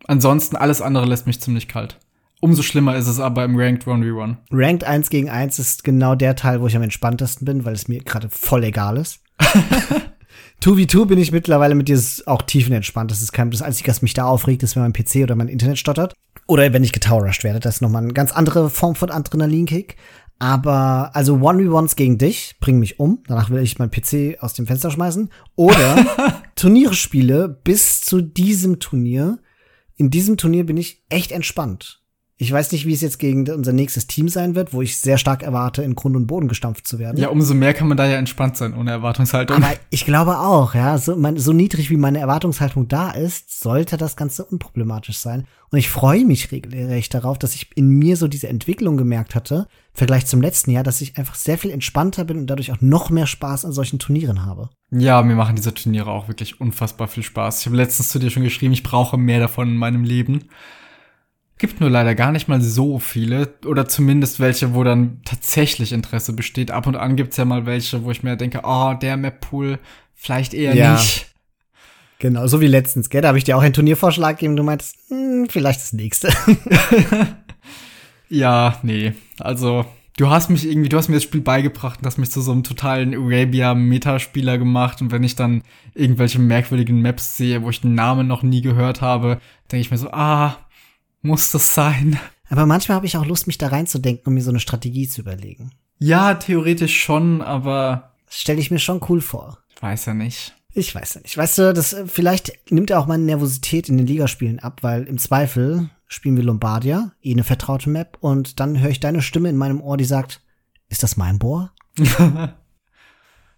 Ansonsten alles andere lässt mich ziemlich kalt. Umso schlimmer ist es aber im Ranked 1v1. Ranked 1 gegen 1 ist genau der Teil, wo ich am entspanntesten bin, weil es mir gerade voll egal ist. 2v2 bin ich mittlerweile mit dir auch tiefenentspannt. Das ist kein, das Einzige, was mich da aufregt, ist, wenn mein PC oder mein Internet stottert. Oder wenn ich getowerrushed werde. Das ist nochmal eine ganz andere Form von Adrenalinkick. Aber, also 1v1s gegen dich bringen mich um. Danach will ich mein PC aus dem Fenster schmeißen. Oder Turniere spiele bis zu diesem Turnier in diesem Turnier bin ich echt entspannt. Ich weiß nicht, wie es jetzt gegen unser nächstes Team sein wird, wo ich sehr stark erwarte, in Grund und Boden gestampft zu werden. Ja, umso mehr kann man da ja entspannt sein, ohne Erwartungshaltung. Aber ich glaube auch, ja, so, mein, so niedrig wie meine Erwartungshaltung da ist, sollte das Ganze unproblematisch sein. Und ich freue mich regelrecht darauf, dass ich in mir so diese Entwicklung gemerkt hatte, im Vergleich zum letzten Jahr, dass ich einfach sehr viel entspannter bin und dadurch auch noch mehr Spaß an solchen Turnieren habe. Ja, mir machen diese Turniere auch wirklich unfassbar viel Spaß. Ich habe letztens zu dir schon geschrieben, ich brauche mehr davon in meinem Leben. Gibt nur leider gar nicht mal so viele oder zumindest welche, wo dann tatsächlich Interesse besteht. Ab und an gibt's ja mal welche, wo ich mir denke, oh, der Map-Pool vielleicht eher ja. nicht. Genau, so wie letztens, gell? Da habe ich dir auch einen Turniervorschlag gegeben, du meintest, hm, vielleicht das nächste. ja, nee. Also, du hast mich irgendwie, du hast mir das Spiel beigebracht und hast mich zu so einem totalen Arabia-Metaspieler gemacht. Und wenn ich dann irgendwelche merkwürdigen Maps sehe, wo ich den Namen noch nie gehört habe, denke ich mir so, ah, muss das sein? Aber manchmal habe ich auch Lust, mich da reinzudenken und mir so eine Strategie zu überlegen. Ja, theoretisch schon, aber. Stelle ich mir schon cool vor. Weiß ja nicht. Ich weiß ja nicht. Weißt du, das vielleicht nimmt er auch meine Nervosität in den Ligaspielen ab, weil im Zweifel spielen wir Lombardia, eh eine vertraute Map, und dann höre ich deine Stimme in meinem Ohr, die sagt, ist das mein Bohr?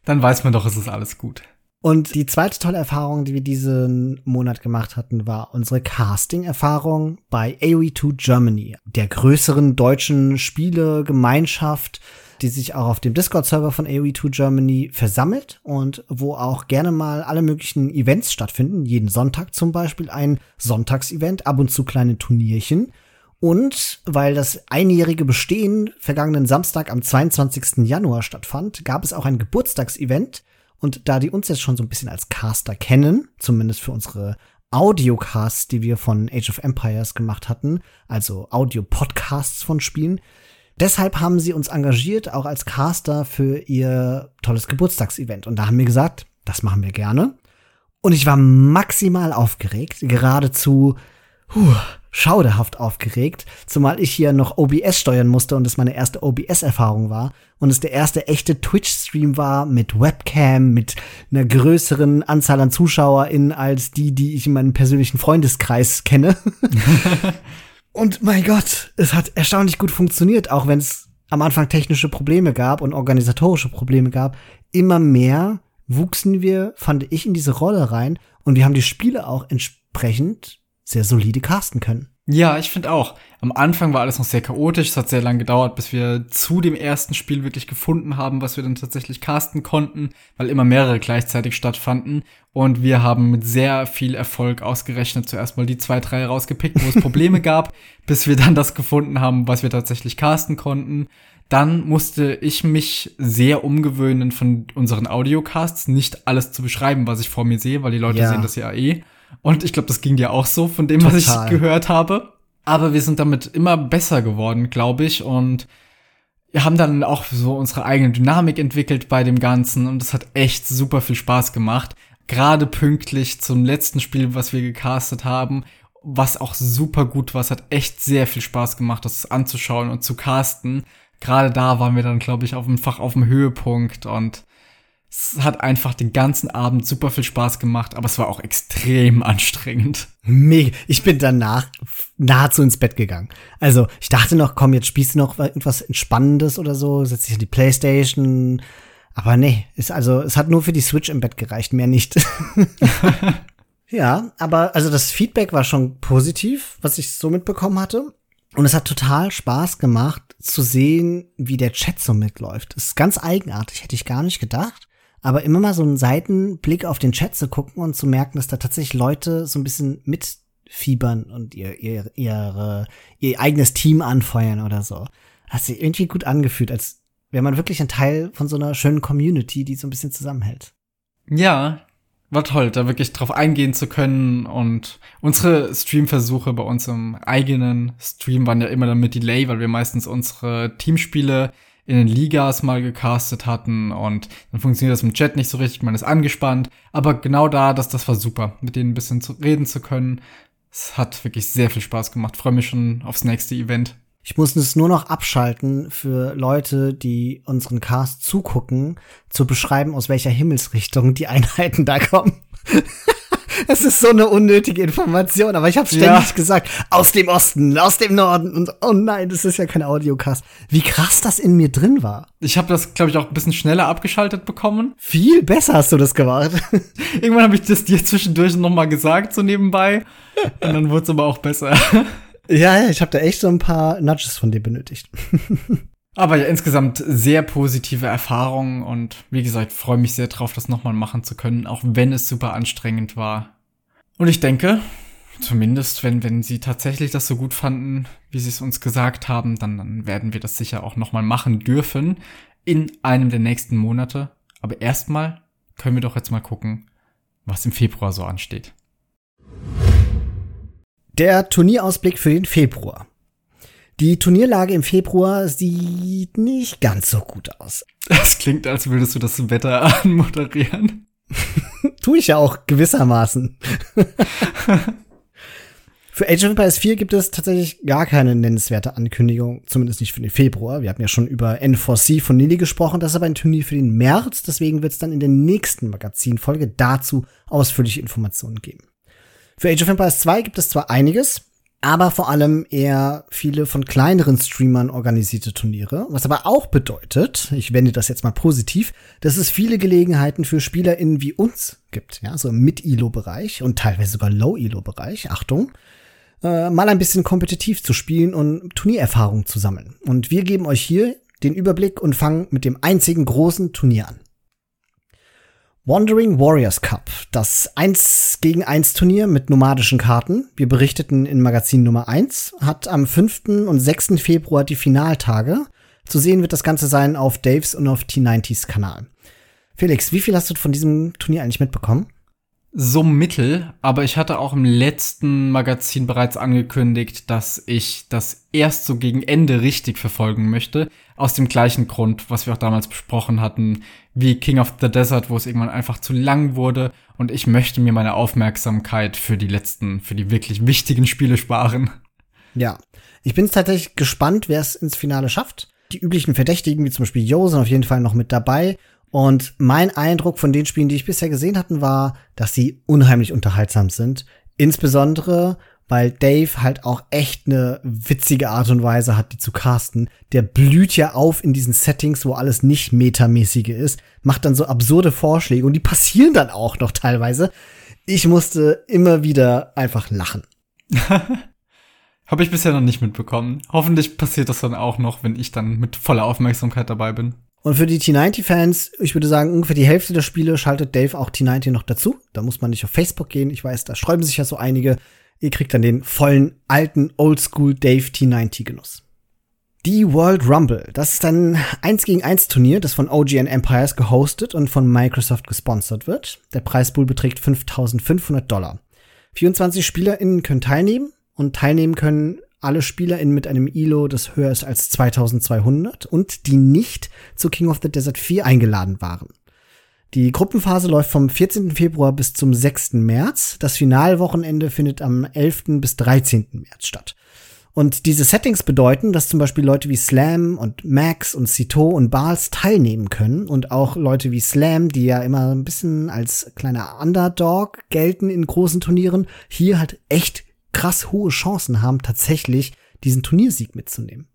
dann weiß man doch, es ist alles gut. Und die zweite tolle Erfahrung, die wir diesen Monat gemacht hatten, war unsere Casting-Erfahrung bei AOE2 Germany, der größeren deutschen Spielegemeinschaft, die sich auch auf dem Discord-Server von AOE2 Germany versammelt und wo auch gerne mal alle möglichen Events stattfinden. Jeden Sonntag zum Beispiel ein Sonntagsevent, ab und zu kleine Turnierchen. Und weil das einjährige Bestehen vergangenen Samstag am 22. Januar stattfand, gab es auch ein Geburtstagsevent. Und da die uns jetzt schon so ein bisschen als Caster kennen, zumindest für unsere Audiocasts, die wir von Age of Empires gemacht hatten, also Audio-Podcasts von Spielen, deshalb haben sie uns engagiert, auch als Caster für ihr tolles Geburtstagsevent. Und da haben wir gesagt, das machen wir gerne. Und ich war maximal aufgeregt, geradezu puh, schauderhaft aufgeregt, zumal ich hier noch OBS steuern musste und es meine erste OBS-Erfahrung war und es der erste echte Twitch-Stream war mit Webcam, mit einer größeren Anzahl an ZuschauerInnen als die, die ich in meinem persönlichen Freundeskreis kenne. Und mein Gott, es hat erstaunlich gut funktioniert, auch wenn es am Anfang technische Probleme gab und organisatorische Probleme gab. Immer mehr wuchsen wir, fand ich, in diese Rolle rein und wir haben die Spiele auch entsprechend sehr solide casten können. Ja, ich finde auch. Am Anfang war alles noch sehr chaotisch. Es hat sehr lange gedauert, bis wir zu dem ersten Spiel wirklich gefunden haben, was wir dann tatsächlich casten konnten, weil immer mehrere gleichzeitig stattfanden. Und wir haben mit sehr viel Erfolg ausgerechnet zuerst mal die zwei, drei rausgepickt, wo es Probleme gab, bis wir dann das gefunden haben, was wir tatsächlich casten konnten. Dann musste ich mich sehr umgewöhnen von unseren Audiocasts, nicht alles zu beschreiben, was ich vor mir sehe, weil die Leute ja. sehen das ja eh. Und ich glaube, das ging dir auch so, von dem, Total. was ich gehört habe. Aber wir sind damit immer besser geworden, glaube ich. Und wir haben dann auch so unsere eigene Dynamik entwickelt bei dem Ganzen. Und es hat echt super viel Spaß gemacht. Gerade pünktlich zum letzten Spiel, was wir gecastet haben. Was auch super gut war. Es hat echt sehr viel Spaß gemacht, das anzuschauen und zu casten. Gerade da waren wir dann, glaube ich, auf dem Fach auf dem Höhepunkt und es hat einfach den ganzen Abend super viel Spaß gemacht, aber es war auch extrem anstrengend. Mega. Ich bin danach nahezu ins Bett gegangen. Also, ich dachte noch, komm, jetzt spielst du noch irgendwas Entspannendes oder so, setz dich an die Playstation. Aber nee, ist also, es hat nur für die Switch im Bett gereicht, mehr nicht. ja, aber also das Feedback war schon positiv, was ich so mitbekommen hatte. Und es hat total Spaß gemacht zu sehen, wie der Chat so mitläuft. Das ist ganz eigenartig, hätte ich gar nicht gedacht aber immer mal so einen Seitenblick auf den Chat zu gucken und zu merken, dass da tatsächlich Leute so ein bisschen mitfiebern und ihr, ihr, ihre, ihr eigenes Team anfeuern oder so. Hat sich irgendwie gut angefühlt, als wäre man wirklich ein Teil von so einer schönen Community, die so ein bisschen zusammenhält. Ja, war toll, da wirklich drauf eingehen zu können und unsere Streamversuche bei uns im eigenen Stream waren ja immer dann mit Delay, weil wir meistens unsere Teamspiele in den Ligas mal gecastet hatten und dann funktioniert das im Chat nicht so richtig, man ist angespannt. Aber genau da, das, das war super, mit denen ein bisschen zu reden zu können. Es hat wirklich sehr viel Spaß gemacht. Freue mich schon aufs nächste Event. Ich muss es nur noch abschalten für Leute, die unseren Cast zugucken, zu beschreiben, aus welcher Himmelsrichtung die Einheiten da kommen. Es ist so eine unnötige Information, aber ich habe ständig ja. gesagt, aus dem Osten, aus dem Norden und oh nein, das ist ja kein Audiocast. Wie krass das in mir drin war. Ich habe das, glaube ich, auch ein bisschen schneller abgeschaltet bekommen. Viel besser hast du das gemacht. Irgendwann habe ich das dir zwischendurch noch mal gesagt, so nebenbei. Und dann wurde es aber auch besser. Ja, ja, ich habe da echt so ein paar Nudges von dir benötigt. Aber ja, insgesamt sehr positive Erfahrungen und wie gesagt, freue mich sehr drauf, das nochmal machen zu können, auch wenn es super anstrengend war. Und ich denke, zumindest wenn, wenn sie tatsächlich das so gut fanden, wie sie es uns gesagt haben, dann, dann werden wir das sicher auch nochmal machen dürfen in einem der nächsten Monate. Aber erstmal können wir doch jetzt mal gucken, was im Februar so ansteht. Der Turnierausblick für den Februar. Die Turnierlage im Februar sieht nicht ganz so gut aus. Das klingt, als würdest du das Wetter anmoderieren. tu ich ja auch gewissermaßen. Für Age of Empires 4 gibt es tatsächlich gar keine nennenswerte Ankündigung, zumindest nicht für den Februar. Wir hatten ja schon über N4C von Nili gesprochen, das ist aber ein Turnier für den März, deswegen wird es dann in der nächsten Magazinfolge dazu ausführliche Informationen geben. Für Age of Empires 2 gibt es zwar einiges, aber vor allem eher viele von kleineren Streamern organisierte Turniere, was aber auch bedeutet, ich wende das jetzt mal positiv, dass es viele Gelegenheiten für SpielerInnen wie uns gibt, ja, so im Mid-Elo-Bereich und teilweise sogar Low-Elo-Bereich, Achtung, äh, mal ein bisschen kompetitiv zu spielen und Turniererfahrung zu sammeln. Und wir geben euch hier den Überblick und fangen mit dem einzigen großen Turnier an. Wandering Warriors Cup, das 1 gegen 1 Turnier mit nomadischen Karten. Wir berichteten in Magazin Nummer 1, hat am 5. und 6. Februar die Finaltage. Zu sehen wird das Ganze sein auf Daves und auf T90s Kanal. Felix, wie viel hast du von diesem Turnier eigentlich mitbekommen? So mittel, aber ich hatte auch im letzten Magazin bereits angekündigt, dass ich das erst so gegen Ende richtig verfolgen möchte. Aus dem gleichen Grund, was wir auch damals besprochen hatten, wie King of the Desert, wo es irgendwann einfach zu lang wurde und ich möchte mir meine Aufmerksamkeit für die letzten, für die wirklich wichtigen Spiele sparen. Ja, ich bin tatsächlich gespannt, wer es ins Finale schafft. Die üblichen Verdächtigen, wie zum Beispiel Yo, sind auf jeden Fall noch mit dabei. Und mein Eindruck von den Spielen, die ich bisher gesehen hatten, war, dass sie unheimlich unterhaltsam sind. Insbesondere, weil Dave halt auch echt eine witzige Art und Weise hat, die zu casten. Der blüht ja auf in diesen Settings, wo alles nicht metamäßige ist, macht dann so absurde Vorschläge und die passieren dann auch noch teilweise. Ich musste immer wieder einfach lachen. Habe ich bisher noch nicht mitbekommen. Hoffentlich passiert das dann auch noch, wenn ich dann mit voller Aufmerksamkeit dabei bin. Und für die T90-Fans, ich würde sagen, ungefähr die Hälfte der Spiele schaltet Dave auch T90 noch dazu. Da muss man nicht auf Facebook gehen. Ich weiß, da sträuben sich ja so einige. Ihr kriegt dann den vollen, alten, oldschool Dave T90-Genuss. Die World Rumble, das ist ein 1 gegen 1 Turnier, das von OGN Empires gehostet und von Microsoft gesponsert wird. Der Preispool beträgt 5500 Dollar. 24 SpielerInnen können teilnehmen und teilnehmen können alle SpielerInnen mit einem ILO, das höher ist als 2200 und die nicht zu King of the Desert 4 eingeladen waren. Die Gruppenphase läuft vom 14. Februar bis zum 6. März. Das Finalwochenende findet am 11. bis 13. März statt. Und diese Settings bedeuten, dass zum Beispiel Leute wie Slam und Max und Cito und Bals teilnehmen können und auch Leute wie Slam, die ja immer ein bisschen als kleiner Underdog gelten in großen Turnieren, hier halt echt krass hohe Chancen haben, tatsächlich diesen Turniersieg mitzunehmen.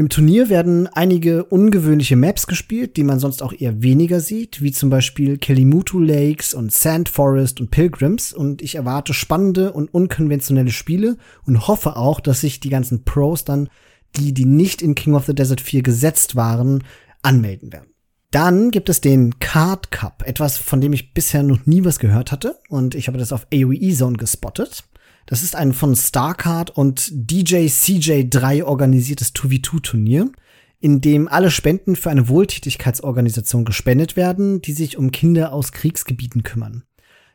Im Turnier werden einige ungewöhnliche Maps gespielt, die man sonst auch eher weniger sieht, wie zum Beispiel Kelimutu Lakes und Sand Forest und Pilgrims. Und ich erwarte spannende und unkonventionelle Spiele und hoffe auch, dass sich die ganzen Pros dann, die, die nicht in King of the Desert 4 gesetzt waren, anmelden werden. Dann gibt es den Card Cup, etwas, von dem ich bisher noch nie was gehört hatte. Und ich habe das auf AOE Zone gespottet. Das ist ein von StarCard und DJ CJ3 organisiertes 2v2-Turnier, in dem alle Spenden für eine Wohltätigkeitsorganisation gespendet werden, die sich um Kinder aus Kriegsgebieten kümmern.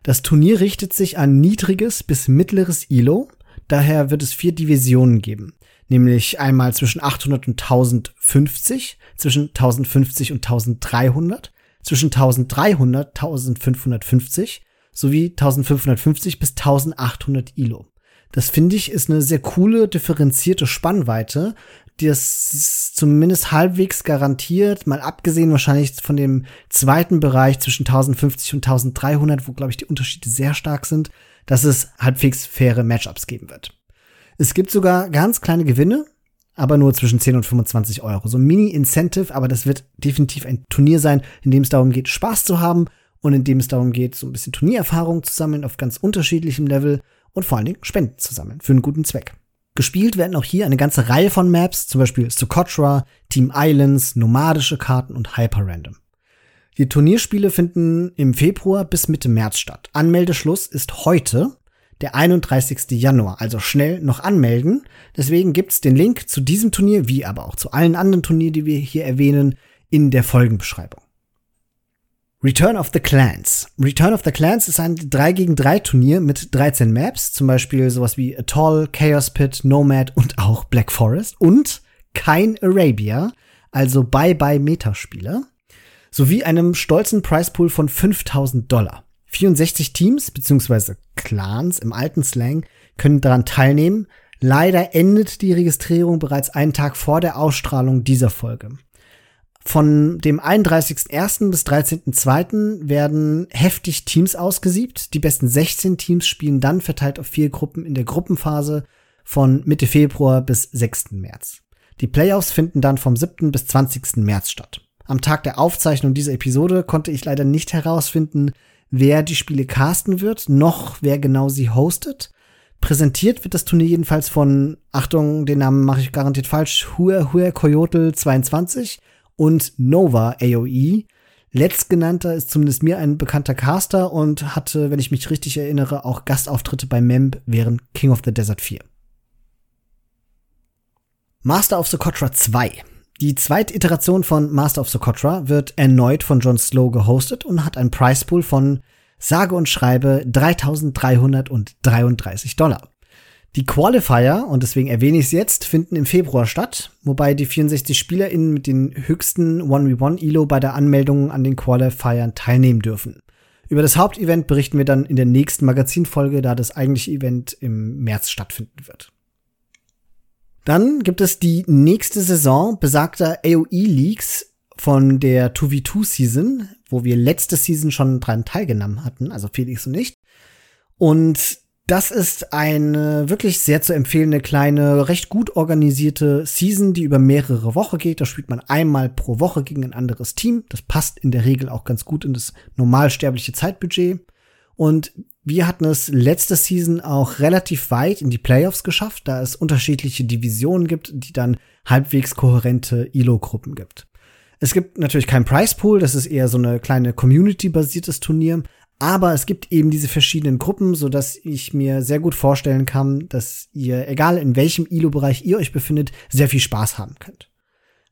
Das Turnier richtet sich an niedriges bis mittleres ILO, daher wird es vier Divisionen geben, nämlich einmal zwischen 800 und 1050, zwischen 1050 und 1300, zwischen 1300 1550 sowie 1550 bis 1800 ILO. Das finde ich ist eine sehr coole, differenzierte Spannweite, die es zumindest halbwegs garantiert, mal abgesehen wahrscheinlich von dem zweiten Bereich zwischen 1050 und 1300, wo, glaube ich, die Unterschiede sehr stark sind, dass es halbwegs faire Matchups geben wird. Es gibt sogar ganz kleine Gewinne, aber nur zwischen 10 und 25 Euro. So ein Mini-Incentive, aber das wird definitiv ein Turnier sein, in dem es darum geht, Spaß zu haben und in dem es darum geht, so ein bisschen Turniererfahrung zu sammeln auf ganz unterschiedlichem Level und vor allen Dingen Spenden zu sammeln für einen guten Zweck. Gespielt werden auch hier eine ganze Reihe von Maps, zum Beispiel Socotra, Team Islands, nomadische Karten und Hyper-Random. Die Turnierspiele finden im Februar bis Mitte März statt. Anmeldeschluss ist heute, der 31. Januar, also schnell noch anmelden. Deswegen gibt's den Link zu diesem Turnier, wie aber auch zu allen anderen Turnieren, die wir hier erwähnen, in der Folgenbeschreibung. Return of the Clans. Return of the Clans ist ein 3 gegen 3 Turnier mit 13 Maps, zum Beispiel sowas wie Atoll, Chaos Pit, Nomad und auch Black Forest und kein Arabia, also Bye-Bye Metaspieler, sowie einem stolzen Pricepool von 5000 Dollar. 64 Teams bzw. Clans im alten Slang können daran teilnehmen. Leider endet die Registrierung bereits einen Tag vor der Ausstrahlung dieser Folge. Von dem 31.01. bis 13.02. werden heftig Teams ausgesiebt. Die besten 16 Teams spielen dann verteilt auf vier Gruppen in der Gruppenphase von Mitte Februar bis 6. März. Die Playoffs finden dann vom 7. bis 20. März statt. Am Tag der Aufzeichnung dieser Episode konnte ich leider nicht herausfinden, wer die Spiele casten wird, noch wer genau sie hostet. Präsentiert wird das Turnier jedenfalls von, Achtung, den Namen mache ich garantiert falsch, Hua Hua Coyote 22 und Nova AOE. Letztgenannter ist zumindest mir ein bekannter Caster und hatte, wenn ich mich richtig erinnere, auch Gastauftritte bei MEMB während King of the Desert 4. Master of Socotra 2. Die zweite Iteration von Master of Socotra wird erneut von John Slow gehostet und hat einen Pricepool von sage und schreibe 3333 Dollar. Die Qualifier, und deswegen erwähne ich es jetzt, finden im Februar statt, wobei die 64 SpielerInnen mit den höchsten 1v1-Elo bei der Anmeldung an den Qualifiern teilnehmen dürfen. Über das Hauptevent berichten wir dann in der nächsten Magazinfolge, da das eigentliche Event im März stattfinden wird. Dann gibt es die nächste Saison besagter AOE-Leagues von der 2v2-Season, wo wir letzte Season schon dran teilgenommen hatten, also Felix und ich. Und das ist eine wirklich sehr zu empfehlende kleine, recht gut organisierte Season, die über mehrere Wochen geht. Da spielt man einmal pro Woche gegen ein anderes Team. Das passt in der Regel auch ganz gut in das normalsterbliche Zeitbudget. Und wir hatten es letzte Season auch relativ weit in die Playoffs geschafft, da es unterschiedliche Divisionen gibt, die dann halbwegs kohärente ILO-Gruppen gibt. Es gibt natürlich kein Price Pool, das ist eher so eine kleine Community-basiertes Turnier, aber es gibt eben diese verschiedenen Gruppen, so dass ich mir sehr gut vorstellen kann, dass ihr, egal in welchem ILO-Bereich ihr euch befindet, sehr viel Spaß haben könnt.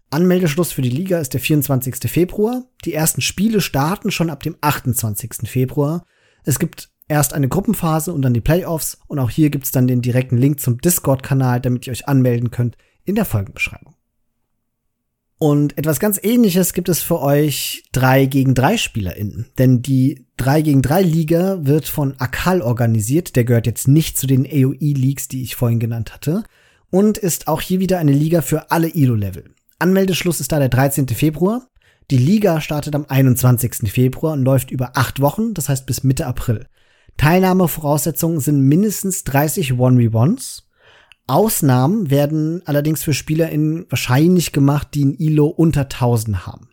Anmeldeschluss für die Liga ist der 24. Februar. Die ersten Spiele starten schon ab dem 28. Februar. Es gibt erst eine Gruppenphase und dann die Playoffs und auch hier gibt's dann den direkten Link zum Discord-Kanal, damit ihr euch anmelden könnt in der Folgenbeschreibung. Und etwas ganz ähnliches gibt es für euch 3 gegen 3 SpielerInnen. Denn die 3 gegen 3 Liga wird von Akal organisiert. Der gehört jetzt nicht zu den AOE-Leagues, die ich vorhin genannt hatte. Und ist auch hier wieder eine Liga für alle ILO-Level. Anmeldeschluss ist da der 13. Februar. Die Liga startet am 21. Februar und läuft über acht Wochen, das heißt bis Mitte April. Teilnahmevoraussetzungen sind mindestens 30 One-V-Ones Ausnahmen werden allerdings für SpielerInnen wahrscheinlich gemacht, die ein ILO unter 1000 haben.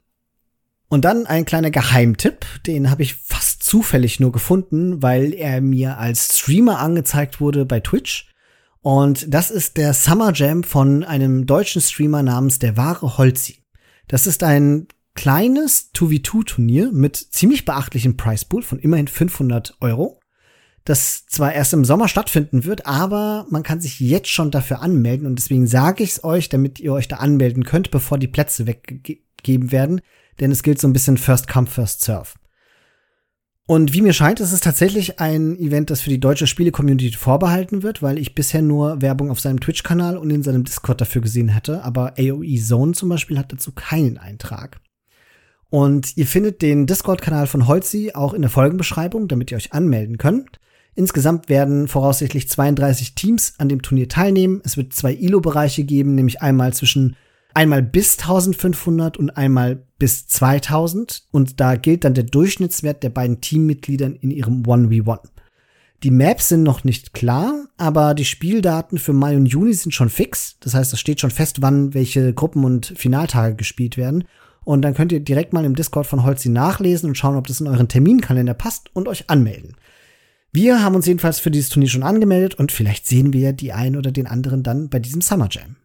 Und dann ein kleiner Geheimtipp, den habe ich fast zufällig nur gefunden, weil er mir als Streamer angezeigt wurde bei Twitch. Und das ist der Summer Jam von einem deutschen Streamer namens der wahre Holzi. Das ist ein kleines 2v2-Turnier mit ziemlich beachtlichem Price Pool von immerhin 500 Euro das zwar erst im Sommer stattfinden wird, aber man kann sich jetzt schon dafür anmelden und deswegen sage ich es euch, damit ihr euch da anmelden könnt, bevor die Plätze weggegeben werden, denn es gilt so ein bisschen First Come, First Serve. Und wie mir scheint, ist es tatsächlich ein Event, das für die deutsche Spiele-Community vorbehalten wird, weil ich bisher nur Werbung auf seinem Twitch-Kanal und in seinem Discord dafür gesehen hätte, aber AOE Zone zum Beispiel hat dazu keinen Eintrag. Und ihr findet den Discord-Kanal von Holzi auch in der Folgenbeschreibung, damit ihr euch anmelden könnt. Insgesamt werden voraussichtlich 32 Teams an dem Turnier teilnehmen. Es wird zwei ILO-Bereiche geben, nämlich einmal zwischen einmal bis 1500 und einmal bis 2000. Und da gilt dann der Durchschnittswert der beiden Teammitgliedern in ihrem 1v1. Die Maps sind noch nicht klar, aber die Spieldaten für Mai und Juni sind schon fix. Das heißt, es steht schon fest, wann welche Gruppen- und Finaltage gespielt werden. Und dann könnt ihr direkt mal im Discord von Holzi nachlesen und schauen, ob das in euren Terminkalender passt und euch anmelden. Wir haben uns jedenfalls für dieses Turnier schon angemeldet und vielleicht sehen wir die einen oder den anderen dann bei diesem Summer Jam.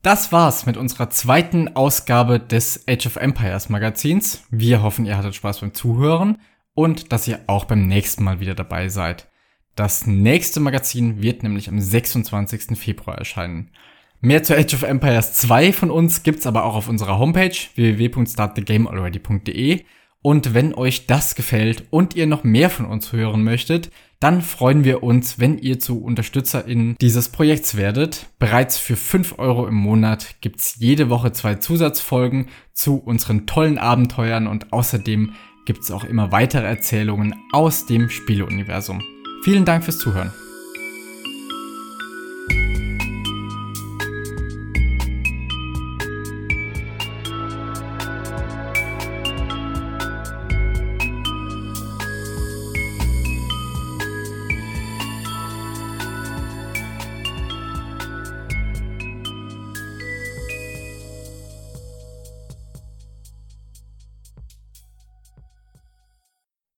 Das war's mit unserer zweiten Ausgabe des Age of Empires Magazins. Wir hoffen, ihr hattet Spaß beim Zuhören und dass ihr auch beim nächsten Mal wieder dabei seid. Das nächste Magazin wird nämlich am 26. Februar erscheinen. Mehr zu Age of Empires 2 von uns gibt's aber auch auf unserer Homepage www.startthegamealready.de und wenn euch das gefällt und ihr noch mehr von uns hören möchtet, dann freuen wir uns, wenn ihr zu UnterstützerInnen dieses Projekts werdet. Bereits für 5 Euro im Monat gibt es jede Woche zwei Zusatzfolgen zu unseren tollen Abenteuern und außerdem gibt es auch immer weitere Erzählungen aus dem Spieleuniversum. Vielen Dank fürs Zuhören.